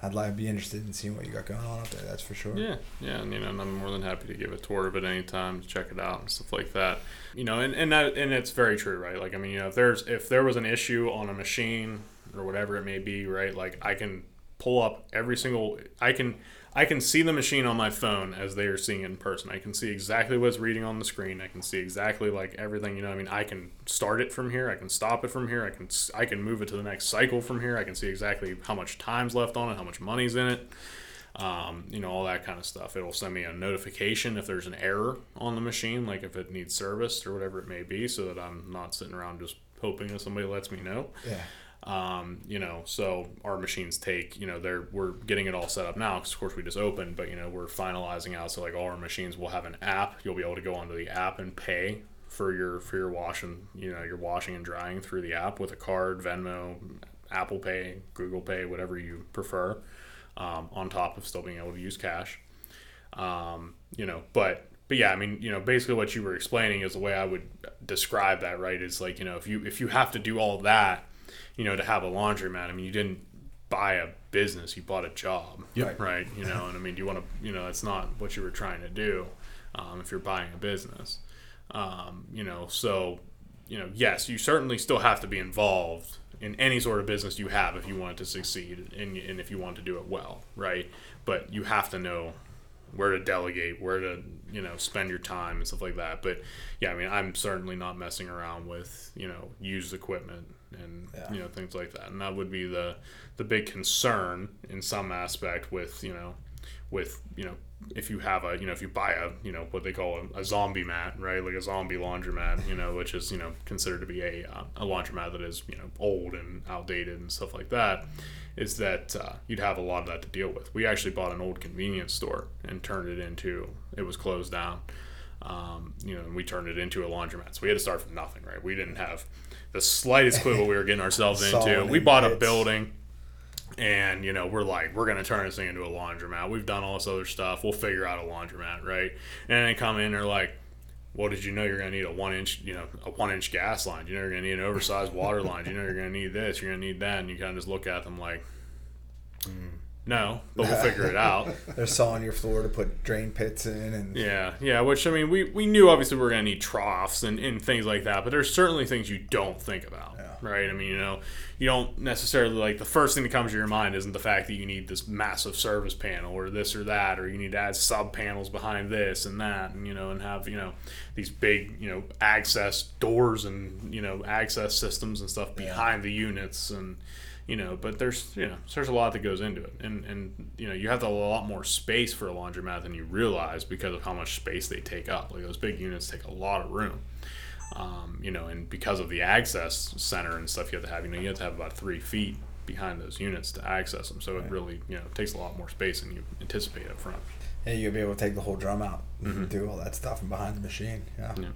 [SPEAKER 3] I'd like to be interested in seeing what you got going on up there that's for sure
[SPEAKER 5] Yeah, yeah, and you know, and I'm more than happy to give a tour of it anytime to check it out and stuff like that. You know, and and that and it's very true, right? Like, I mean, you know, if there's if there was an issue on a machine or whatever it may be, right? Like, I can pull up every single. I can I can see the machine on my phone as they are seeing it in person. I can see exactly what's reading on the screen. I can see exactly like everything. You know, I mean, I can start it from here. I can stop it from here. I can I can move it to the next cycle from here. I can see exactly how much time's left on it, how much money's in it um, you know, all that kind of stuff. It'll send me a notification if there's an error on the machine, like if it needs serviced or whatever it may be, so that I'm not sitting around just hoping that somebody lets me know.
[SPEAKER 3] yeah
[SPEAKER 5] Um, you know, so our machines take, you know, they're we're getting it all set up now because of course we just opened, but you know we're finalizing out. So like all our machines will have an app. You'll be able to go onto the app and pay for your for your washing, you know, your washing and drying through the app with a card, Venmo, Apple Pay, Google Pay, whatever you prefer. Um, on top of still being able to use cash. Um, you know, but but yeah, I mean, you know, basically what you were explaining is the way I would describe that, right? Is like, you know, if you if you have to do all that, you know, to have a laundromat, I mean, you didn't buy a business, you bought a job,
[SPEAKER 3] Yep.
[SPEAKER 5] right? You know, and I mean, do you want to, you know, that's not what you were trying to do um, if you're buying a business, um, you know, so you know, yes, you certainly still have to be involved in any sort of business you have if you want it to succeed and, and if you want to do it well, right? But you have to know where to delegate, where to, you know, spend your time and stuff like that. But yeah, I mean, I'm certainly not messing around with, you know, used equipment and,
[SPEAKER 3] Yeah.
[SPEAKER 5] you know, things like that. And that would be the, the big concern in some aspect with, you know, with, you know, if you have a, you know, if you buy a, you know, what they call a, a zombie mat, right? Like a zombie laundromat, you know, which is, you know, considered to be a, uh, a laundromat that is, you know, old and outdated and stuff like that, is that uh, you'd have a lot of that to deal with. We actually bought an old convenience store and turned it into, it was closed down. Um, you know, and we turned it into a laundromat. So we had to start from nothing, right? We didn't have the slightest clue what we were getting <laughs> ourselves into. We bought a
[SPEAKER 3] bits.
[SPEAKER 5] building and you know we're like we're gonna turn this thing into a laundromat. We've done all this other stuff. We'll figure out a laundromat right? And they come in and they're like well did you know you're gonna need a one inch you know a one inch gas line? You know you're gonna need an oversized water line? You know you're gonna need this? You're gonna need that? And you kind of just look at them like hmm, No, but we'll figure it out. <laughs>
[SPEAKER 3] They're sawing your floor to put drain pits in, and
[SPEAKER 5] Yeah, yeah. Which I mean, we, we knew obviously we are gonna need troughs and, and things like that, but there's certainly things you don't think about, right? I mean, you know, you don't necessarily like the first thing that comes to your mind isn't the fact that you need this massive service panel or this or that, or you need to add sub panels behind this and that, and you know, and have you know these big you know access doors and you know access systems and stuff behind the units and you know but there's you know there's a lot that goes into it. And and you know you have a lot more space for a laundromat than you realize because of how much space they take up. Like those big units take a lot of room. Um, you know and because of the access center and stuff you have to have you know you have to have about three feet behind those units to access them. So it really you know takes a lot more space than you anticipate up front.
[SPEAKER 3] Yeah, you'll be able to take the whole drum out and do all that stuff from behind the machine. Yeah.
[SPEAKER 5] Yeah.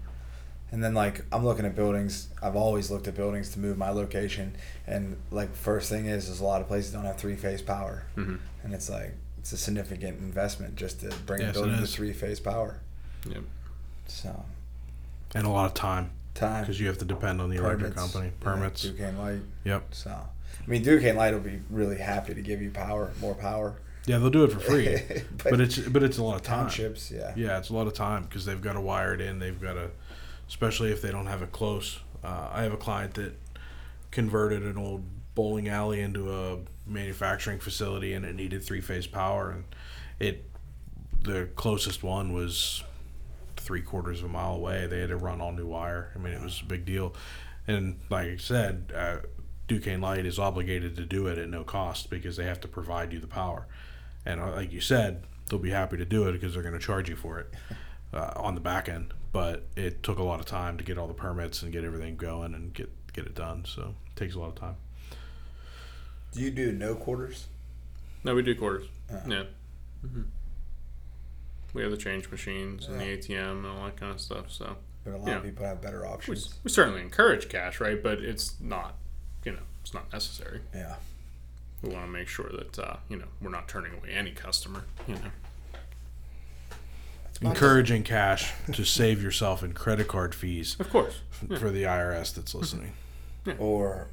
[SPEAKER 3] And then like I'm looking at buildings. I've always looked at buildings to move my location, and like first thing is, is a lot of places don't have three phase power,
[SPEAKER 5] Mhm.
[SPEAKER 3] and it's like it's a significant investment just to bring
[SPEAKER 4] Yes,
[SPEAKER 3] a building to three phase power.
[SPEAKER 5] Yep.
[SPEAKER 3] So
[SPEAKER 4] and a lot of time
[SPEAKER 3] time
[SPEAKER 4] because you have to depend on the electric company
[SPEAKER 3] permits,
[SPEAKER 4] company
[SPEAKER 3] yeah,
[SPEAKER 4] permits.
[SPEAKER 3] Duquesne Light.
[SPEAKER 4] Yep.
[SPEAKER 3] So I mean Duquesne Light will be really happy to give you power, more power.
[SPEAKER 4] Yeah, they'll do it for free, <laughs>
[SPEAKER 3] But
[SPEAKER 4] but it's but it's a lot of time.
[SPEAKER 3] Townships, yeah.
[SPEAKER 4] Yeah, it's a lot of time because they've got to wire it in. They've got to, especially if they don't have it close. Uh, I have a client that converted an old bowling alley into a manufacturing facility, and it needed three phase power, and it the closest one was three quarters of a mile away. They had to run all new wire. I mean, it was a big deal, and like I said. Uh, Duquesne Light is obligated to do it at no cost because they have to provide you the power. And uh, like you said, they'll be happy to do it because they're going to charge you for it uh, on the back end. But it took a lot of time to get all the permits and get everything going and get get it done. So it takes a lot of time.
[SPEAKER 3] Do you do no quarters?
[SPEAKER 5] No, we do quarters.
[SPEAKER 3] Uh.
[SPEAKER 5] Yeah. hmm We have the change machines and the ATM and all that kind of stuff. So
[SPEAKER 3] But a lot
[SPEAKER 5] Yeah.
[SPEAKER 3] of people have better
[SPEAKER 5] we,
[SPEAKER 3] options.
[SPEAKER 5] we certainly encourage cash, right? But it's not, you know, it's not necessary.
[SPEAKER 3] Yeah.
[SPEAKER 5] We want to make sure that uh, you know we're not turning away any customer. You know.
[SPEAKER 4] Encouraging cash to save yourself in credit card fees
[SPEAKER 5] Of course.
[SPEAKER 4] for the IRS that's listening.
[SPEAKER 3] Or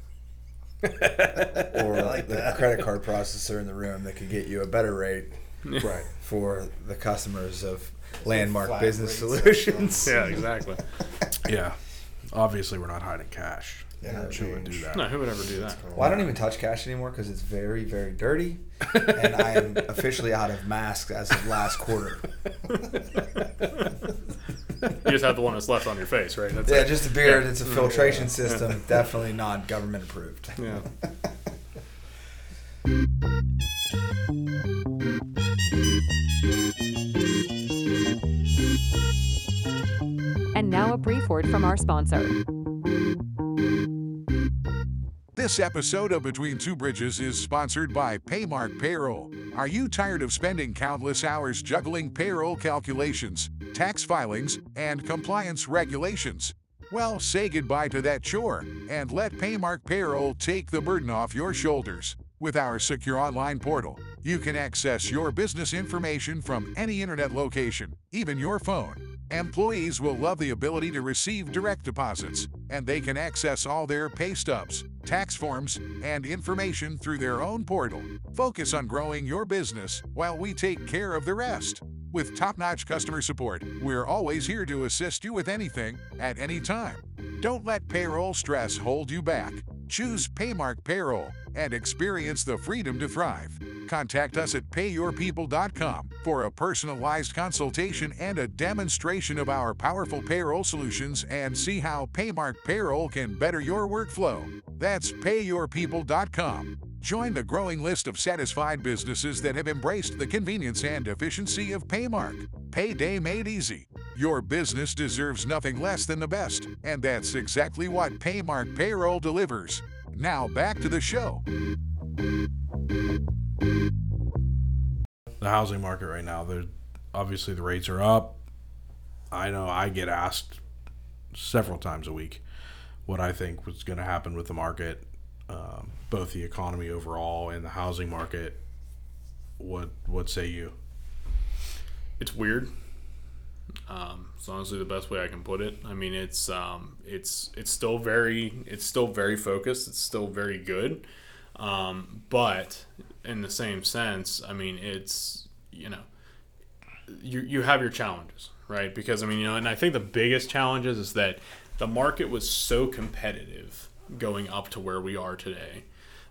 [SPEAKER 3] or <laughs> like the credit card processor in the room that could get you a better rate
[SPEAKER 4] right.
[SPEAKER 3] for the customers of Landmark Business Solutions. <laughs>
[SPEAKER 5] Yeah, exactly.
[SPEAKER 4] Yeah. Obviously, we're not hiding cash.
[SPEAKER 2] Yeah,
[SPEAKER 4] Who would do that?
[SPEAKER 5] no, who would ever do that?
[SPEAKER 3] Well, I don't even touch cash anymore because it's very, very dirty, <laughs> and I am officially out of masks as of last quarter. <laughs>
[SPEAKER 5] You just have the one that's left on your face, right? That's
[SPEAKER 3] Yeah,
[SPEAKER 5] it.
[SPEAKER 3] just a beard. It's a filtration system, definitely not government approved.
[SPEAKER 5] Yeah.
[SPEAKER 6] And now a brief word from our sponsor.
[SPEAKER 7] This episode of Between Two Bridges is sponsored by Paymark Payroll. Are you tired of spending countless hours juggling payroll calculations, tax filings, and compliance regulations? Well, say goodbye to that chore and let Paymark Payroll take the burden off your shoulders. With our secure online portal, you can access your business information from any internet location, even your phone. Employees will love the ability to receive direct deposits, and they can access all their pay stubs, tax forms, and information through their own portal. Focus on growing your business while we take care of the rest. With top notch customer support, we're always here to assist you with anything at any time. Don't let payroll stress hold you back. Choose Paymark Payroll and experience the freedom to thrive. Contact us at payyourpeople.com for a personalized consultation and a demonstration of our powerful payroll solutions and see how Paymark Payroll can better your workflow. That's payyourpeople.com. Join the growing list of satisfied businesses that have embraced the convenience and efficiency of Paymark. Payday made easy. Your business deserves nothing less than the best, and that's exactly what Paymark Payroll delivers. Now back to the show.
[SPEAKER 4] the housing market right now. There, obviously the rates are up. I know I get asked several times a week what I think was going to happen with the market, um, both the economy overall and the housing market. What what say you?
[SPEAKER 5] it's weird. Um, it's honestly the best way I can put it. I mean, it's um, it's it's still very it's still very focused. It's still very good, um, but in the same sense, I mean, it's you know, you you have your challenges, right? Because I mean, you know, and I think the biggest challenges is that the market was so competitive going up to where we are today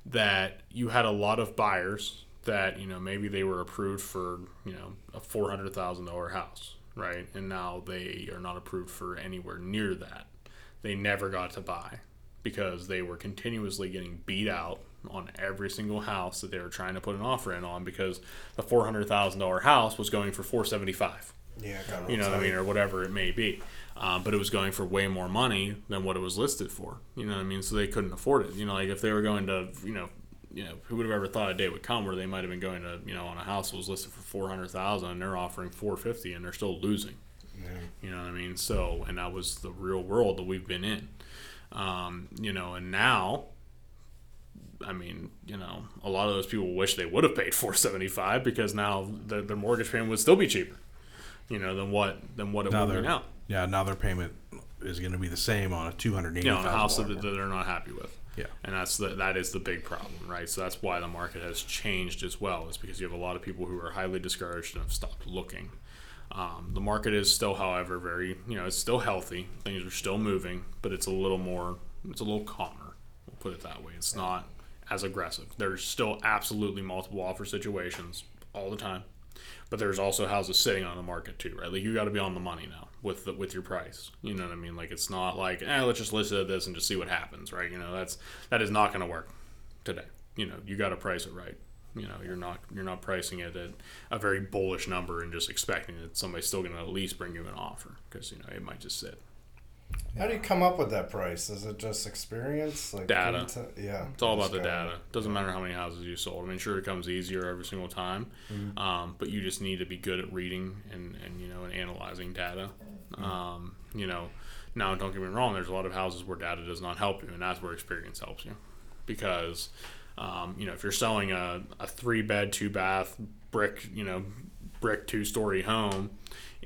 [SPEAKER 5] that you had a lot of buyers that you know maybe they were approved for you know a four hundred thousand dollar house, right? And now they are not approved for anywhere near that. They never got to buy because they were continuously getting beat out on every single house that they were trying to put an offer in on because the four hundred thousand dollar house was going for four seventy five.
[SPEAKER 2] Yeah,
[SPEAKER 5] You know what I mean, or whatever it may be. Um, but it was going for way more money than what it was listed for. You know what I mean? So they couldn't afford it. You know, like if they were going to, you know, you know, who would have ever thought a day would come where they might have been going to, you know, on a house that was listed for four hundred thousand and they're offering four fifty and they're still losing. You know what I mean? So, and that was the real world that we've been in. Um, you know, and now, I mean, you know, a lot of those people wish they would have paid four seventy five because now their, their mortgage payment would still be cheaper. You know, than what than what it
[SPEAKER 4] Now
[SPEAKER 5] would be now.
[SPEAKER 4] yeah. Now their payment is going to be the same on a two hundred eighty
[SPEAKER 5] You know, a house that, that they're not happy with.
[SPEAKER 4] Yeah.
[SPEAKER 5] and that's the that is the big problem, right? So that's why the market has changed as well, is because you have a lot of people who are highly discouraged and have stopped looking. Um, the market is still, however, very you know it's still healthy. Things are still moving, but it's a little more, it's a little calmer. We'll put it that way. It's not as aggressive. There's still absolutely multiple offer situations all the time, but there's also houses sitting on the market too, right? Like you got to be on the money now with the, with your price. You know what I mean? Like it's not like eh, let's just list at this and just see what happens, right? You know that's that is not going to work today. You know you got to price it right. You know you're not you're not pricing it at a very bullish number and just expecting that somebody's still going to at least bring you an offer because you know it might just sit.
[SPEAKER 2] How do you come up with that price? Is it just experience? Like
[SPEAKER 5] Data.
[SPEAKER 2] content- yeah.
[SPEAKER 5] It's all about the data. Doesn't matter how many houses you sold. I mean, sure, it comes easier every single time, um, but you just need to be good at reading and, and you know and analyzing data. Um, you know, now don't get me wrong. There's a lot of houses where data does not help you, and that's where experience helps you, because um, you know if you're selling a, a three bed, two bath, brick, you know, brick two story home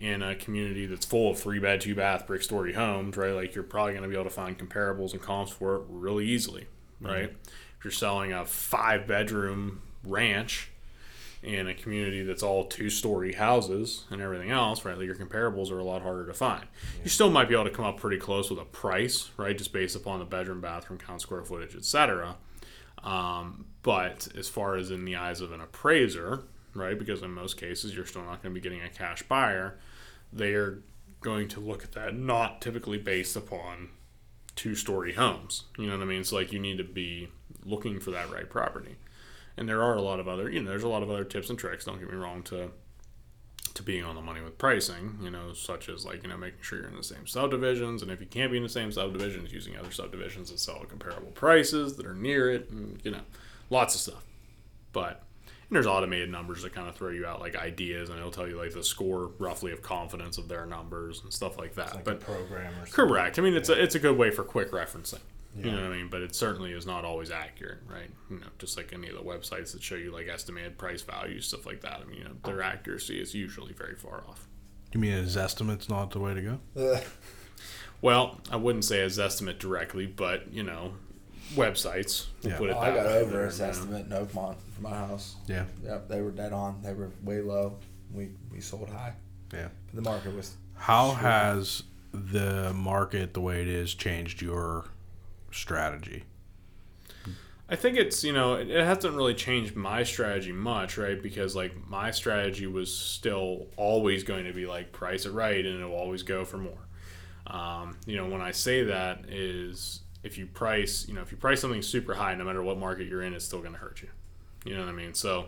[SPEAKER 5] in a community that's full of three bed, two bath, brick story homes, right? Like you're probably going to be able to find comparables and comps for it really easily, right? If you're selling a five bedroom ranch in a community that's all two story houses and everything else, right? Like your comparables are a lot harder to find. You still might be able to come up pretty close with a price, right? Just based upon the bedroom, bathroom count, square footage, etc. Um, but as far as in the eyes of an appraiser, right? Because in most cases you're still not going to be getting a cash buyer. They are going to look at that not typically based upon two story homes. You know what I mean? So like you need to be looking for that right property. And there are a lot of other, you know, there's a lot of other tips and tricks. Don't get me wrong to to being on the money with pricing, you know, such as like you know making sure you're in the same subdivisions, and if you can't be in the same subdivisions, using other subdivisions that sell at comparable prices that are near it, and you know, lots of stuff. But and there's automated numbers that kind of throw you out like ideas, and it'll tell you like the score roughly of confidence of their numbers and stuff like that.
[SPEAKER 2] Like
[SPEAKER 5] but
[SPEAKER 2] a program or something.
[SPEAKER 5] Correct. I mean, it's a it's a good way for quick referencing. You know what I mean? But it certainly is not always accurate, right? You know, just like any of the websites that show you like estimated price values, stuff like that. I mean, you know, their accuracy is usually very far off.
[SPEAKER 4] You mean Zestimate's not the way to go? <laughs>
[SPEAKER 5] Well, I wouldn't say Zestimate directly, but you know, websites. We'll
[SPEAKER 4] Yeah.
[SPEAKER 5] put it
[SPEAKER 3] Oh, I got
[SPEAKER 5] way,
[SPEAKER 3] over its
[SPEAKER 5] you know.
[SPEAKER 3] estimate in Oakmont for my house.
[SPEAKER 4] Yeah,
[SPEAKER 3] Yep, they were dead on. They were way low. We we sold high.
[SPEAKER 4] yeah.
[SPEAKER 3] The market was
[SPEAKER 4] How
[SPEAKER 3] Sure.
[SPEAKER 4] has the market, the way it is, changed your strategy?
[SPEAKER 5] I think it's you know it, it hasn't really changed my strategy much, right? Because like my strategy was still always going to be like price it right, and it'll always go for more. Um, you know, when I say that is if you price, you know, if you price something super high, no matter what market you're in, it's still going to hurt you. You know what I mean? So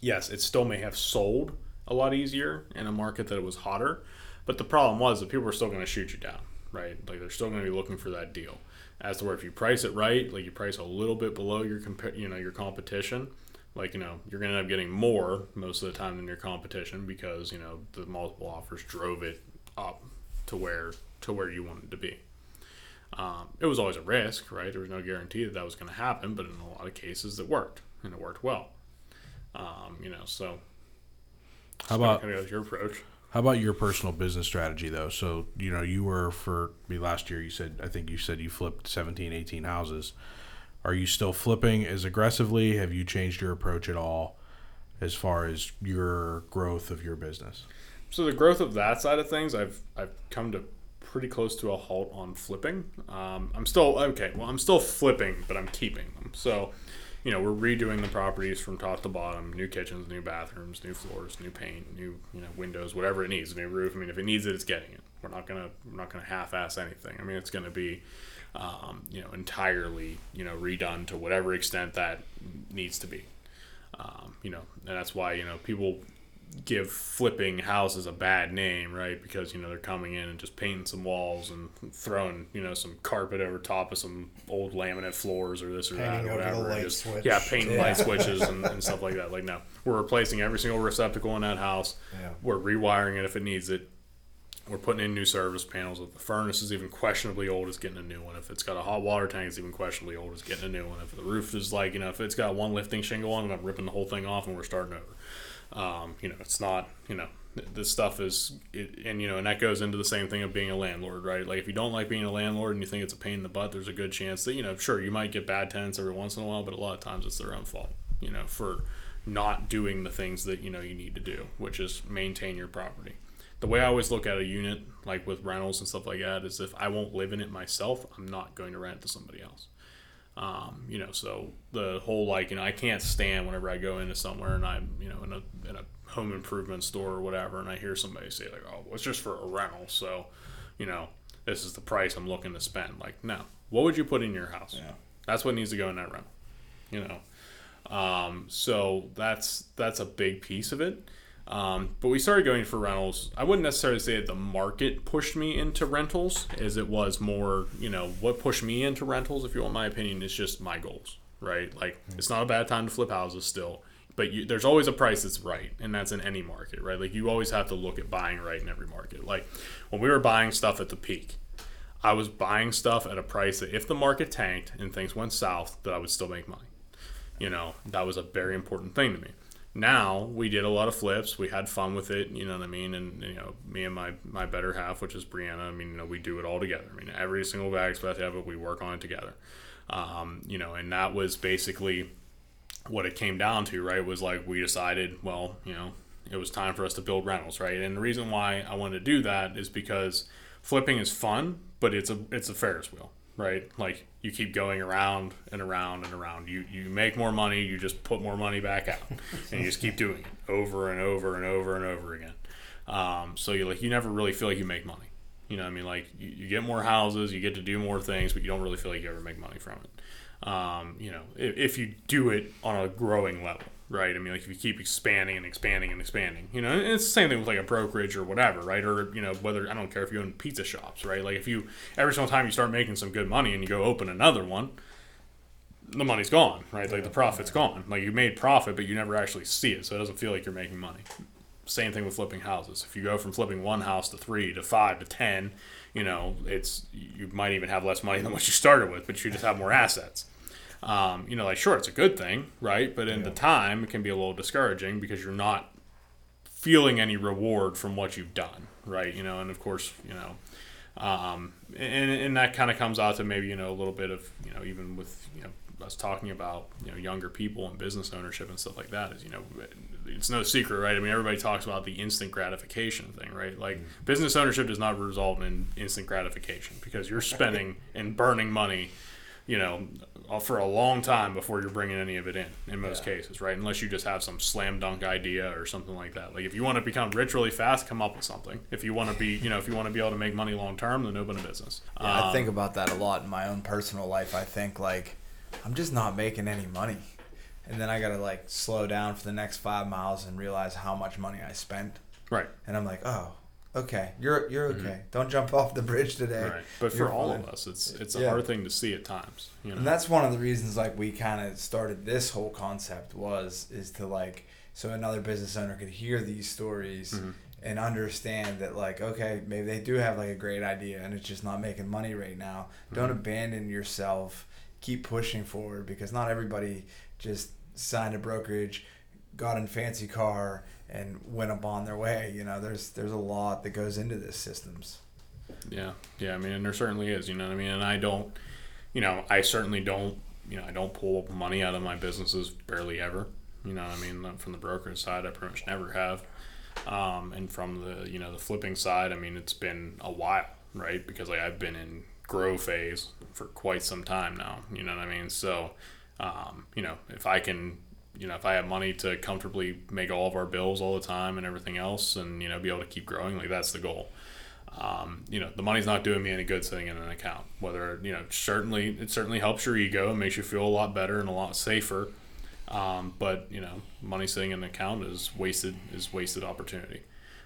[SPEAKER 5] yes, it still may have sold a lot easier in a market that it was hotter, but the problem was that people were still going to shoot you down, right? Like they're still going to be looking for that deal. As to where if you price it right, like you price a little bit below your compa- you know your competition, like you know you're going to end up getting more most of the time than your competition because you know the multiple offers drove it up to where to where you wanted to be. Um, it was always a risk, right? There was no guarantee that that was going to happen, but in a lot of cases, it worked and it worked well. Um, you know, so
[SPEAKER 4] How about
[SPEAKER 5] kind of your approach?
[SPEAKER 4] How about your personal business strategy though? So, you know, you were for me last year, you said, I think you said you flipped 17, 18 houses. Are you still flipping as aggressively? Have you changed your approach at all as far as your growth of your business?
[SPEAKER 5] So the growth of that side of things, I've I've come to pretty close to a halt on flipping. Um, I'm still okay. Well, I'm still flipping, but I'm keeping them. So, you know, we're redoing the properties from top to bottom: new kitchens, new bathrooms, new floors, new paint, new you know windows, whatever it needs, new roof. I mean, if it needs it, it's getting it. We're not gonna we're not gonna half-ass anything. I mean, it's gonna be um, you know entirely you know redone to whatever extent that needs to be. Um, you know, and that's why you know people give flipping houses a bad name, right? Because you know they're coming in and just painting some walls and throwing you know some carpet over top of some old laminate floors or this or
[SPEAKER 2] Painting
[SPEAKER 5] that or whatever. just-. Yeah, painting
[SPEAKER 2] Yeah.
[SPEAKER 5] light switches and, <laughs> and stuff like that. Like no, we're replacing every single receptacle in that house.
[SPEAKER 2] Yeah.
[SPEAKER 5] We're rewiring it if it needs it. We're putting in new service panels. If the furnace is even questionably old, it's getting a new one. If it's got a hot water tank, it's even questionably old, it's getting a new one. If the roof is like, you know, if it's got one lifting shingle on it, I'm ripping the whole thing off and we're starting over. Um, you know, it's not, you know, th- this stuff is, it, and you know, and that goes into the same thing of being a landlord, right? Like if you don't like being a landlord and you think it's a pain in the butt, there's a good chance that, you know, sure, you might get bad tenants every once in a while, but a lot of times it's their own fault, you know, for not doing the things that, you know, you need to do, which is maintain your property the way I always look at a unit, like with rentals and stuff like that, is if I won't live in it myself, I'm not going to rent it to somebody else. Um, you know, so the whole like, you know, I can't stand whenever I go into somewhere and I'm, you know, in a in a home improvement store or whatever, and I hear somebody say like, "Oh, well, it's just for a rental," so, you know, this is the price I'm looking to spend. Like, no, what would you put in your house?
[SPEAKER 3] Yeah.
[SPEAKER 5] That's what needs to go in that rental. You know, um, so that's that's a big piece of it. Um, but we started going for rentals. I wouldn't necessarily say that the market pushed me into rentals, as it was more, you know, what pushed me into rentals, if you want my opinion, is just my goals, right? Like, it's not a bad time to flip houses still, but you, there's always a price that's right, and that's in any market, right? Like, you always have to look at buying right in every market. Like, when we were buying stuff at the peak, I was buying stuff at a price that if the market tanked and things went south, that I would still make money. You know, that was a very important thing to me. Now we did a lot of flips. We had fun with it. You know what I mean? And you know, me and my my better half, which is Brianna. I mean, you know, we do it all together. I mean, every single bag we to it. We work on it together. Um, you know, and that was basically what it came down to. Right? Was like we decided, well, you know, it was time for us to build rentals. Right? And the reason why I wanted to do that is because flipping is fun, but it's a it's a Ferris wheel right? Like you keep going around and around and around. You you make more money, you just put more money back out, and you just keep doing it over and over and over and over again. Um, so you like you never really feel like you make money. You know, I mean, like you, you get more houses, you get to do more things, but you don't really feel like you ever make money from it. Um, you know, if, if you do it on a growing level, right? I mean, like if you keep expanding and expanding and expanding, you know, and it's the same thing with like a brokerage or whatever, right? Or you know, whether I don't care if you own pizza shops, right? Like if you every single time you start making some good money and you go open another one, the money's gone, right? Like the profit's gone. Like you made profit, but you never actually see it, so it doesn't feel like you're making money. Same thing with flipping houses. If you go from flipping one house to three to five to ten, you know, it's you might even have less money than what you started with, but you just have more assets. Um, you know, like sure, it's a good thing, right? But in the time, it can be a little discouraging because you're not feeling any reward from what you've done, right? You know, and of course, you know, um, and and that kind of comes out to maybe you know a little bit of you know even with you know us talking about you know younger people and business ownership and stuff like that is you know it's no secret, right? I mean, everybody talks about the instant gratification thing, right? Like business ownership does not result in instant gratification because you're spending <laughs> and burning money you know, for a long time before you're bringing any of it in, in most cases, right? Unless you just have some slam dunk idea or something like that. Like if you want to become rich really fast, come up with something. If you want to be, you know, if you want to be able to make money long term, then open a business.
[SPEAKER 3] Yeah, I
[SPEAKER 5] Um,
[SPEAKER 3] think about that a lot in my own personal life. I think like I'm just not making any money. And then I gotta like slow down for the next five miles and realize how much money I spent.
[SPEAKER 5] right,
[SPEAKER 3] And I'm like, oh, okay, you're you're okay. Don't jump off the bridge today.
[SPEAKER 5] Mm-hmm. right. But for
[SPEAKER 3] You're
[SPEAKER 5] all
[SPEAKER 3] fine."
[SPEAKER 5] of us, it's it's a
[SPEAKER 3] Yeah.
[SPEAKER 5] hard thing to see at times. You know,
[SPEAKER 3] And that's one of the reasons like we kind of started this whole concept was is to like so another business owner could hear these stories
[SPEAKER 5] Mm-hmm.
[SPEAKER 3] and understand that like okay maybe they do have like a great idea and it's just not making money right now. Don't
[SPEAKER 5] Mm-hmm.
[SPEAKER 3] abandon yourself. Keep pushing forward because not everybody just signed a brokerage, got in fancy car and went up on their way. You know, there's there's a lot that goes into this systems.
[SPEAKER 5] Yeah, yeah. I mean, and there certainly is. You know what I mean? And I don't, you know, I certainly don't you know, I don't pull money out of my businesses barely ever. You know, what I mean, from the brokerage side, I pretty much never have. Um, and from the you know the flipping side, I mean, it's been a while, right? Because like I've been in grow phase for quite some time now. You know what I mean? So, um, you know, if I can, you know, if I have money to comfortably make all of our bills all the time and everything else, and you know, be able to keep growing, like that's the goal. Um, you know, the money's not doing me any good sitting in an account. Whether you know, certainly it certainly helps your ego and makes you feel a lot better and a lot safer. Um, but you know, money sitting in an account is wasted is wasted opportunity.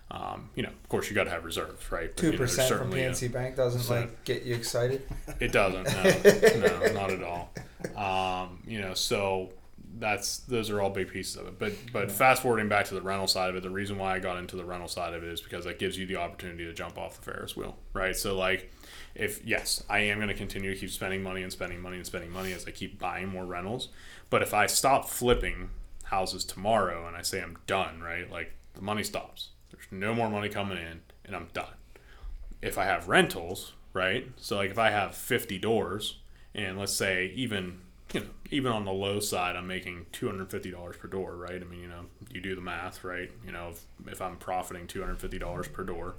[SPEAKER 5] Um, you know, of course, you got to have reserves, right?
[SPEAKER 3] Two
[SPEAKER 5] you know,
[SPEAKER 3] percent from PNC Bank doesn't
[SPEAKER 5] so-
[SPEAKER 3] like get you excited.
[SPEAKER 5] it doesn't. No, <laughs> no, not at all. Um, you know, so that's those are all big pieces of it. But but fast forwarding back to the rental side of it, the reason why I got into the rental side of it is because that gives you the opportunity to jump off the Ferris wheel, right? So like, if yes, I am going to continue to keep spending money and spending money and spending money as I keep buying more rentals. But if I stop flipping houses tomorrow and I say I'm done, right? Like the money stops. There's no more money coming in, and I'm done if I have rentals, right? So like if I have 50 doors and let's say even you know even on the low side I'm making $250 per door, right? I mean, you know, you do the math, right? You know, if, if I'm profiting $250 per door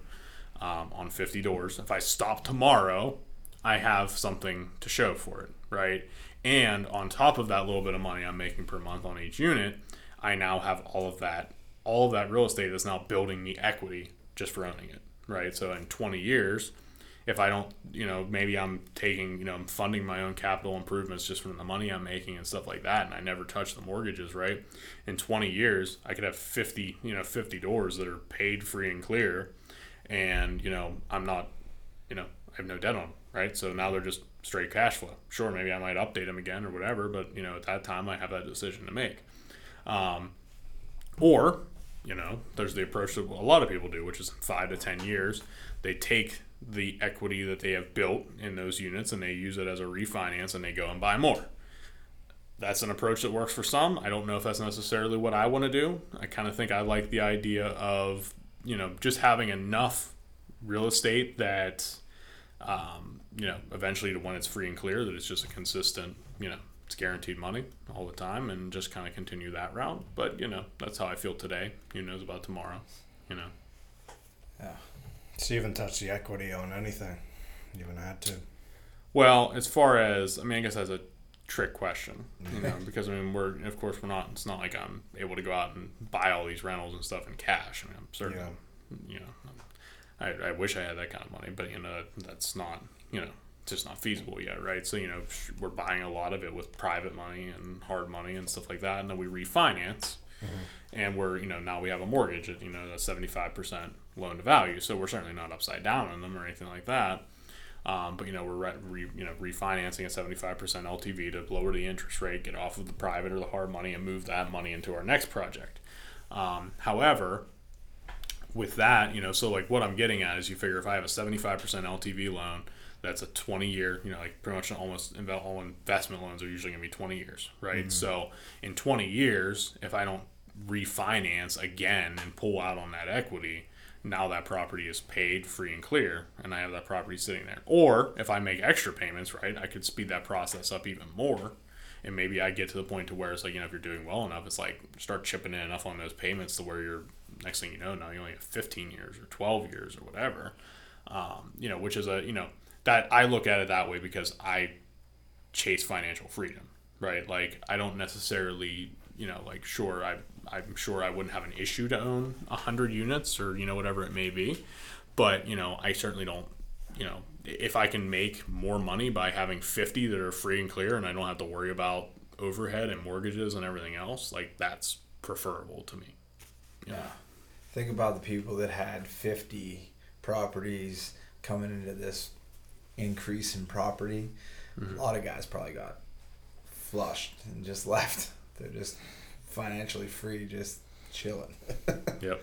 [SPEAKER 5] um, on 50 doors, if I stop tomorrow, I have something to show for it, right? And on top of that little bit of money I'm making per month on each unit, I now have all of that all of that real estate is now building me equity just for owning it, right? So in 20 years, if I don't, you know, maybe I'm taking, you know, I'm funding my own capital improvements just from the money I'm making and stuff like that, and I never touch the mortgages, right? In 20 years, I could have 50, you know, 50 doors that are paid free and clear, and you know, I'm not, you know, I have no debt on them, right? So now they're just straight cash flow. Sure, maybe I might update them again or whatever, but you know, at that time, I have that decision to make. Um, or, you know, there's the approach that a lot of people do, which is five to 10 years, they take the equity that they have built in those units and they use it as a refinance and they go and buy more. That's an approach that works for some. I don't know if that's necessarily what I want to do. I kind of think I like the idea of, you know, just having enough real estate that, um, you know, eventually to when it's free and clear, that it's just a consistent, you know, it's guaranteed money all the time and just kind of continue that route. But, you know, that's how I feel today. Who knows about tomorrow, you know?
[SPEAKER 2] So you haven't touched the equity on anything. You haven't had to.
[SPEAKER 5] Well, as far as I mean, I guess that's a trick question, you <laughs> know, because I mean, we're of course we're not. It's not like I'm able to go out and buy all these rentals and stuff in cash. I mean, I'm certainly, you know, I, I wish I had that kind of money, but you know, that's not, you know, it's just not feasible yet, right? So you know, we're buying a lot of it with private money and hard money and stuff like that, and then we refinance, mm-hmm. and we're you know now we have a mortgage at you know a seventy five percent loan to value, so we're certainly not upside down on them or anything like that. Um, but you know we're re, re, you know refinancing at 75% LTV to lower the interest rate, get off of the private or the hard money, and move that money into our next project. Um, however, with that, you know, so like what I'm getting at is you figure if I have a 75% LTV loan, that's a 20 year, you know, like pretty much almost all investment loans are usually going to be 20 years, right? So in 20 years, if I don't refinance again and pull out on that equity, now that property is paid free and clear and I have that property sitting there. Or if I make extra payments, right, I could speed that process up even more. And maybe I get to the point to where it's like, you know, if you're doing well enough, it's like start chipping in enough on those payments to where you're next thing you know, now you only have 15 years or 12 years or whatever. Um, you know, which is a, you know, that I look at it that way because I chase financial freedom, right? Like I don't necessarily, you know, like sure I I'm sure I wouldn't have an issue to own a hundred units or you know whatever it may be, but you know I certainly don't, you know, if I can make more money by having 50 that are free and clear and I don't have to worry about overhead and mortgages and everything else, like that's preferable to me.
[SPEAKER 3] Yeah. Think about the people that had 50 properties coming into this increase in property. Mm-hmm. A lot of guys probably got flushed and just <laughs> left. They're just financially free, just chilling. <laughs>
[SPEAKER 5] Yep.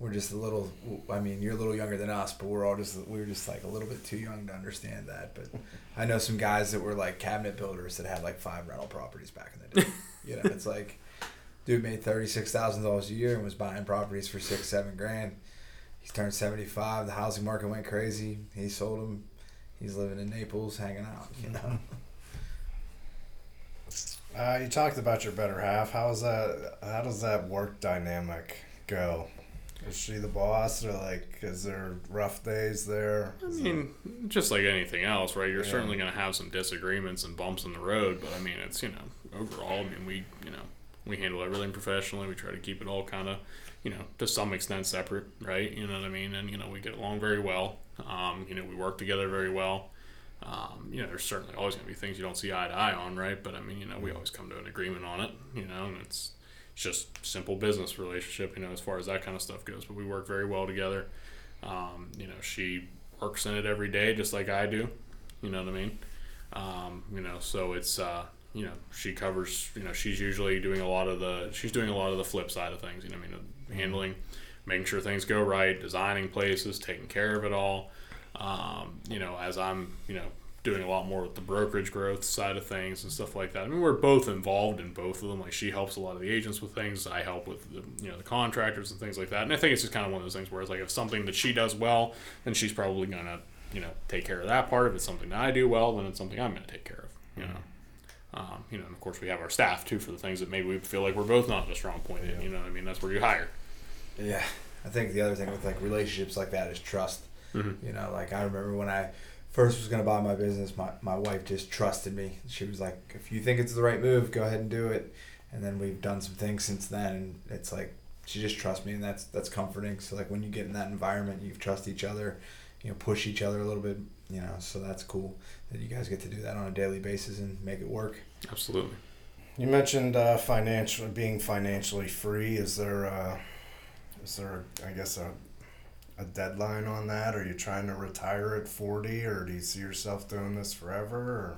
[SPEAKER 3] we're just a little. I mean, you're a little younger than us, but we're all just we were just like a little bit too young to understand that. But <laughs> I know some guys that were like cabinet builders that had like five rental properties back in the day. <laughs> you know, it's like dude made thirty six thousand dollars a year and was buying properties for six seven grand. He's turned seventy five. The housing market went crazy. He sold them. He's living in Naples, hanging out. You know.
[SPEAKER 2] Uh, you talked about your better half. How's that? How does that work dynamic go? Is she the boss, or like, is there rough days there?
[SPEAKER 5] I mean, just like anything else, right? You're
[SPEAKER 2] Yeah.
[SPEAKER 5] certainly going to have some disagreements and bumps in the road, but I mean, it's you know, overall, I mean, we you know, we handle everything professionally. We try to keep it all kind of, you know, to some extent separate, right? You know what I mean? And you know, we get along very well. Um, you know, we work together very well. Um, you know, there's certainly always going to be things you don't see eye to eye on, right? But I mean, you know, we always come to an agreement on it. You know, and it's it's just simple business relationship, you know, as far as that kind of stuff goes. But we work very well together. Um, you know, she works in it every day, just like I do. You know what I mean? Um, you know, so it's uh, you know she covers. You know, she's usually doing a lot of the. She's doing a lot of the flip side of things. You know, I mean, handling, making sure things go right, designing places, taking care of it all. Um, you know, as I'm, you know, doing a lot more with the brokerage growth side of things and stuff like that. I mean, we're both involved in both of them. Like she helps a lot of the agents with things. I help with the, you know, the contractors and things like that. And I think it's just kind of one of those things where it's like if something that she does well, then she's probably gonna, you know, take care of that part. If it's something that I do well, then it's something I'm gonna take care of. You know. Um, you know, and of course we have our staff too for the things that maybe we feel like we're both not a strong point in. You know what I mean? That's where you hire.
[SPEAKER 3] Yeah, I think the other thing with like relationships like that is trust.
[SPEAKER 5] Mhm.
[SPEAKER 3] You know, like I remember when I first was gonna buy my business, my my wife just trusted me. She was like, "If you think it's the right move, go ahead and do it." And then we've done some things since then, and it's like she just trusts me, and that's that's comforting. So like when you get in that environment, you trust each other, you know, push each other a little bit, you know. So that's cool that you guys get to do that on a daily basis and make it work.
[SPEAKER 5] Absolutely.
[SPEAKER 2] You mentioned uh, financially being financially free. Is there, uh, is there, I guess, a, a deadline on that? Are you trying to retire at forty, or do you see yourself doing this forever? Or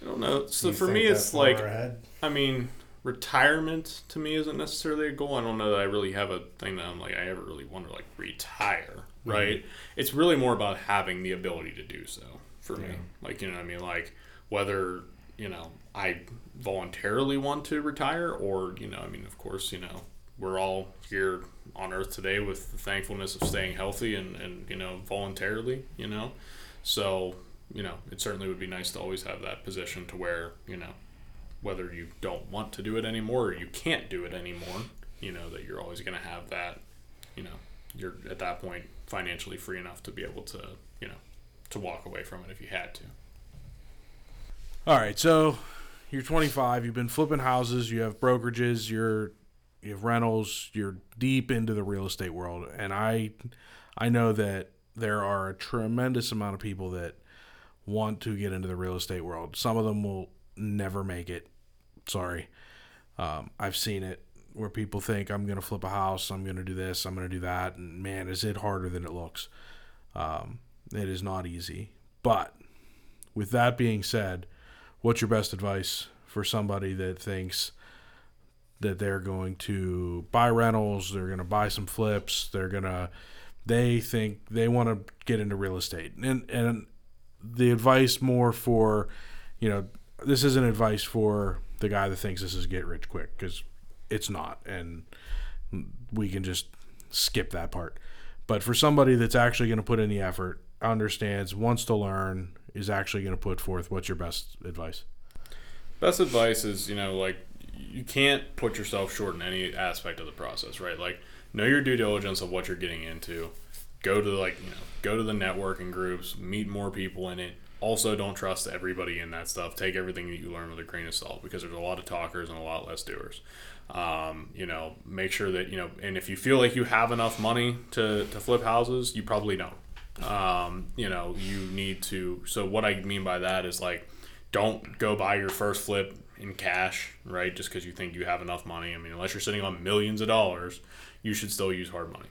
[SPEAKER 5] I don't know. So for me, it's like
[SPEAKER 2] ahead?
[SPEAKER 5] I mean, retirement to me isn't necessarily a goal. I don't know that I really have a thing that I'm like I ever really want to like retire. Mm-hmm. Right? It's really more about having the ability to do so for me. Like you know what I mean? Like whether you know I voluntarily want to retire or you know I mean of course you know we're all here on earth today with the thankfulness of staying healthy and, and you know voluntarily you know so you know it certainly would be nice to always have that position to where you know whether you don't want to do it anymore or you can't do it anymore, you know, that you're always going to have that, you know, you're at that point financially free enough to be able to, you know, to walk away from it if you had to.
[SPEAKER 4] All right, so you're 25. You've been flipping houses. You have brokerages. You're you have rentals. You're deep into the real estate world, and I I know that there are a tremendous amount of people that want to get into the real estate world. Some of them will never make it. Sorry, um, I've seen it where people think I'm going to flip a house. I'm going to do this. I'm going to do that, and man, is it harder than it looks. Um, it is not easy, but with that being said what's your best advice for somebody that thinks that they're going to buy rentals, they're going to buy some flips, they're going to they think they want to get into real estate. And and the advice more for, you know, this isn't advice for the guy that thinks this is get rich quick cuz it's not and we can just skip that part. But for somebody that's actually going to put in the effort, understands, wants to learn, is actually going to put forth, what's your best advice?
[SPEAKER 5] Best advice is, you know, like you can't put yourself short in any aspect of the process, right? Like know your due diligence of what you're getting into. Go to like, you know, go to the networking groups, meet more people in it. Also don't trust everybody in that stuff. Take everything that you learn with a grain of salt because there's a lot of talkers and a lot less doers. Um, you know, make sure that, you know, and if you feel like you have enough money to, to flip houses, you probably don't um, you know, you need to. So what I mean by that is like, don't go buy your first flip in cash, right? Just because you think you have enough money. I mean, unless you're sitting on millions of dollars, you should still use hard money.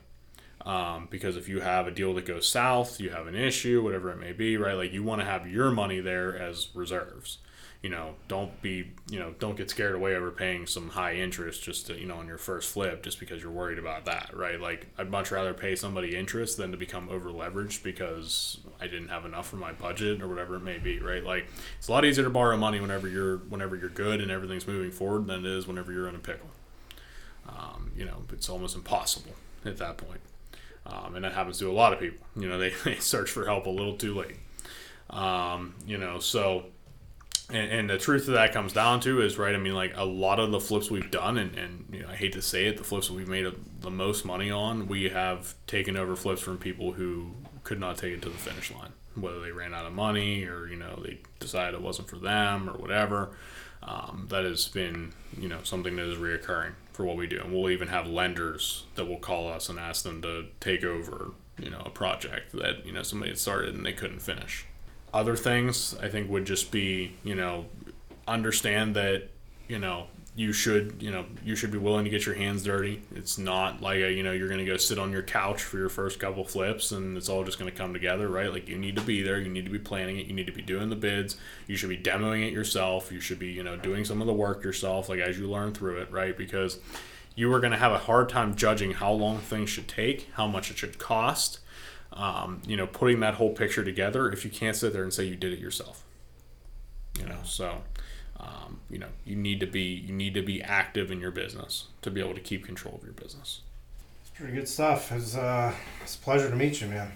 [SPEAKER 5] Um, because if you have a deal that goes south, you have an issue, whatever it may be, right? Like you want to have your money there as reserves. You know, don't be, you know, don't get scared away over paying some high interest just to, you know, on your first flip just because you're worried about that, right? Like I'd much rather pay somebody interest than to become over leveraged because I didn't have enough for my budget or whatever it may be, right? Like it's a lot easier to borrow money whenever you're whenever you're good and everything's moving forward than it is whenever you're in a pickle. Um, you know, it's almost impossible at that point. Um, and that happens to a lot of people. You know, they, <laughs> they search for help a little too late. Um, you know, so and, and the truth of that comes down to is right. I mean, like a lot of the flips we've done, and, and you know, I hate to say it, the flips we've made the most money on, we have taken over flips from people who could not take it to the finish line, whether they ran out of money or you know they decided it wasn't for them or whatever. Um, that has been you know something that is reoccurring for what we do, and we'll even have lenders that will call us and ask them to take over you know a project that you know somebody had started and they couldn't finish other things I think would just be, you know, understand that, you know, you should, you know, you should be willing to get your hands dirty. It's not like a, you know, you're going to go sit on your couch for your first couple flips and it's all just going to come together, right? Like you need to be there, you need to be planning it, you need to be doing the bids, you should be demoing it yourself, you should be, you know, doing some of the work yourself like as you learn through it, right? Because you are going to have a hard time judging how long things should take, how much it should cost um, you know, putting that whole picture together if you can't sit there and say you did it yourself. You know, so um, you know you need to be you need to be active in your business to be able to keep control of your business.
[SPEAKER 2] It's pretty good stuff. It's uh, it's a pleasure to meet you, man.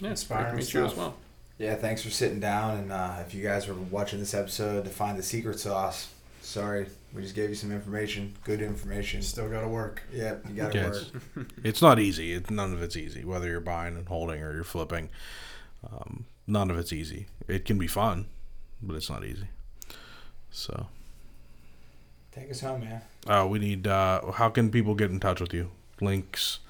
[SPEAKER 5] Yeah, it's
[SPEAKER 2] Inspiring
[SPEAKER 5] great to meet you as well.
[SPEAKER 3] Yeah, thanks for sitting down. And uh, if you guys were watching this episode to find the secret sauce, sorry, we just gave you some information, good information.
[SPEAKER 2] Still got to work.
[SPEAKER 3] Yep, you got to
[SPEAKER 4] Yeah,
[SPEAKER 3] work.
[SPEAKER 4] it's, it's not easy. It, none of it's easy. Whether you're buying and holding or you're flipping, um, none of it's easy. It can be fun, but it's not easy. So,
[SPEAKER 3] Take us home, man.
[SPEAKER 4] uh, we need. Uh, how can people get in touch with you? Links,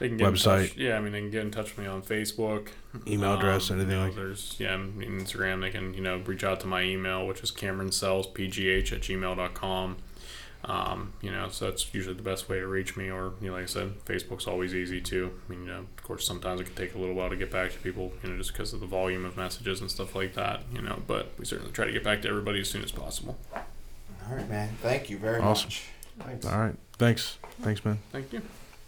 [SPEAKER 5] They can get In
[SPEAKER 4] Website.
[SPEAKER 5] touch, yeah, I mean they can get in touch with me on Facebook,
[SPEAKER 4] email address,
[SPEAKER 5] Um,
[SPEAKER 4] anything
[SPEAKER 5] you know,
[SPEAKER 4] like.
[SPEAKER 5] There's yeah, I mean, Instagram. They can you know reach out to my email, which is Cameron Sells PGH at gmail.com. Um, you know, so that's usually the best way to reach me. Or you know, like I said, Facebook's always easy too. I mean, you know, of course, sometimes it can take a little while to get back to people, you know, just because of the volume of messages and stuff like that. You know, but we certainly try to get back to everybody as soon as possible.
[SPEAKER 3] All right, man. Thank you very
[SPEAKER 4] Awesome.
[SPEAKER 3] much.
[SPEAKER 2] Thanks.
[SPEAKER 4] All right. Thanks. Thanks, man.
[SPEAKER 5] Thank you.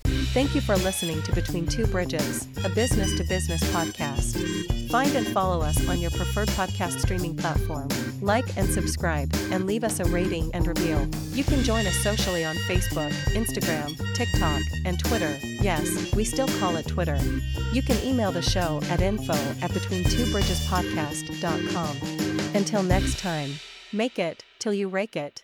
[SPEAKER 1] Thank you for listening to Between Two Bridges, a business to business podcast. Find and follow us on your preferred podcast streaming platform. Like and subscribe, and leave us a rating and review. You can join us socially on Facebook, Instagram, TikTok, and Twitter. Yes, we still call it Twitter. You can email the show at info at betweentwobridgespodcast.com. Until next time, make it till you rake it.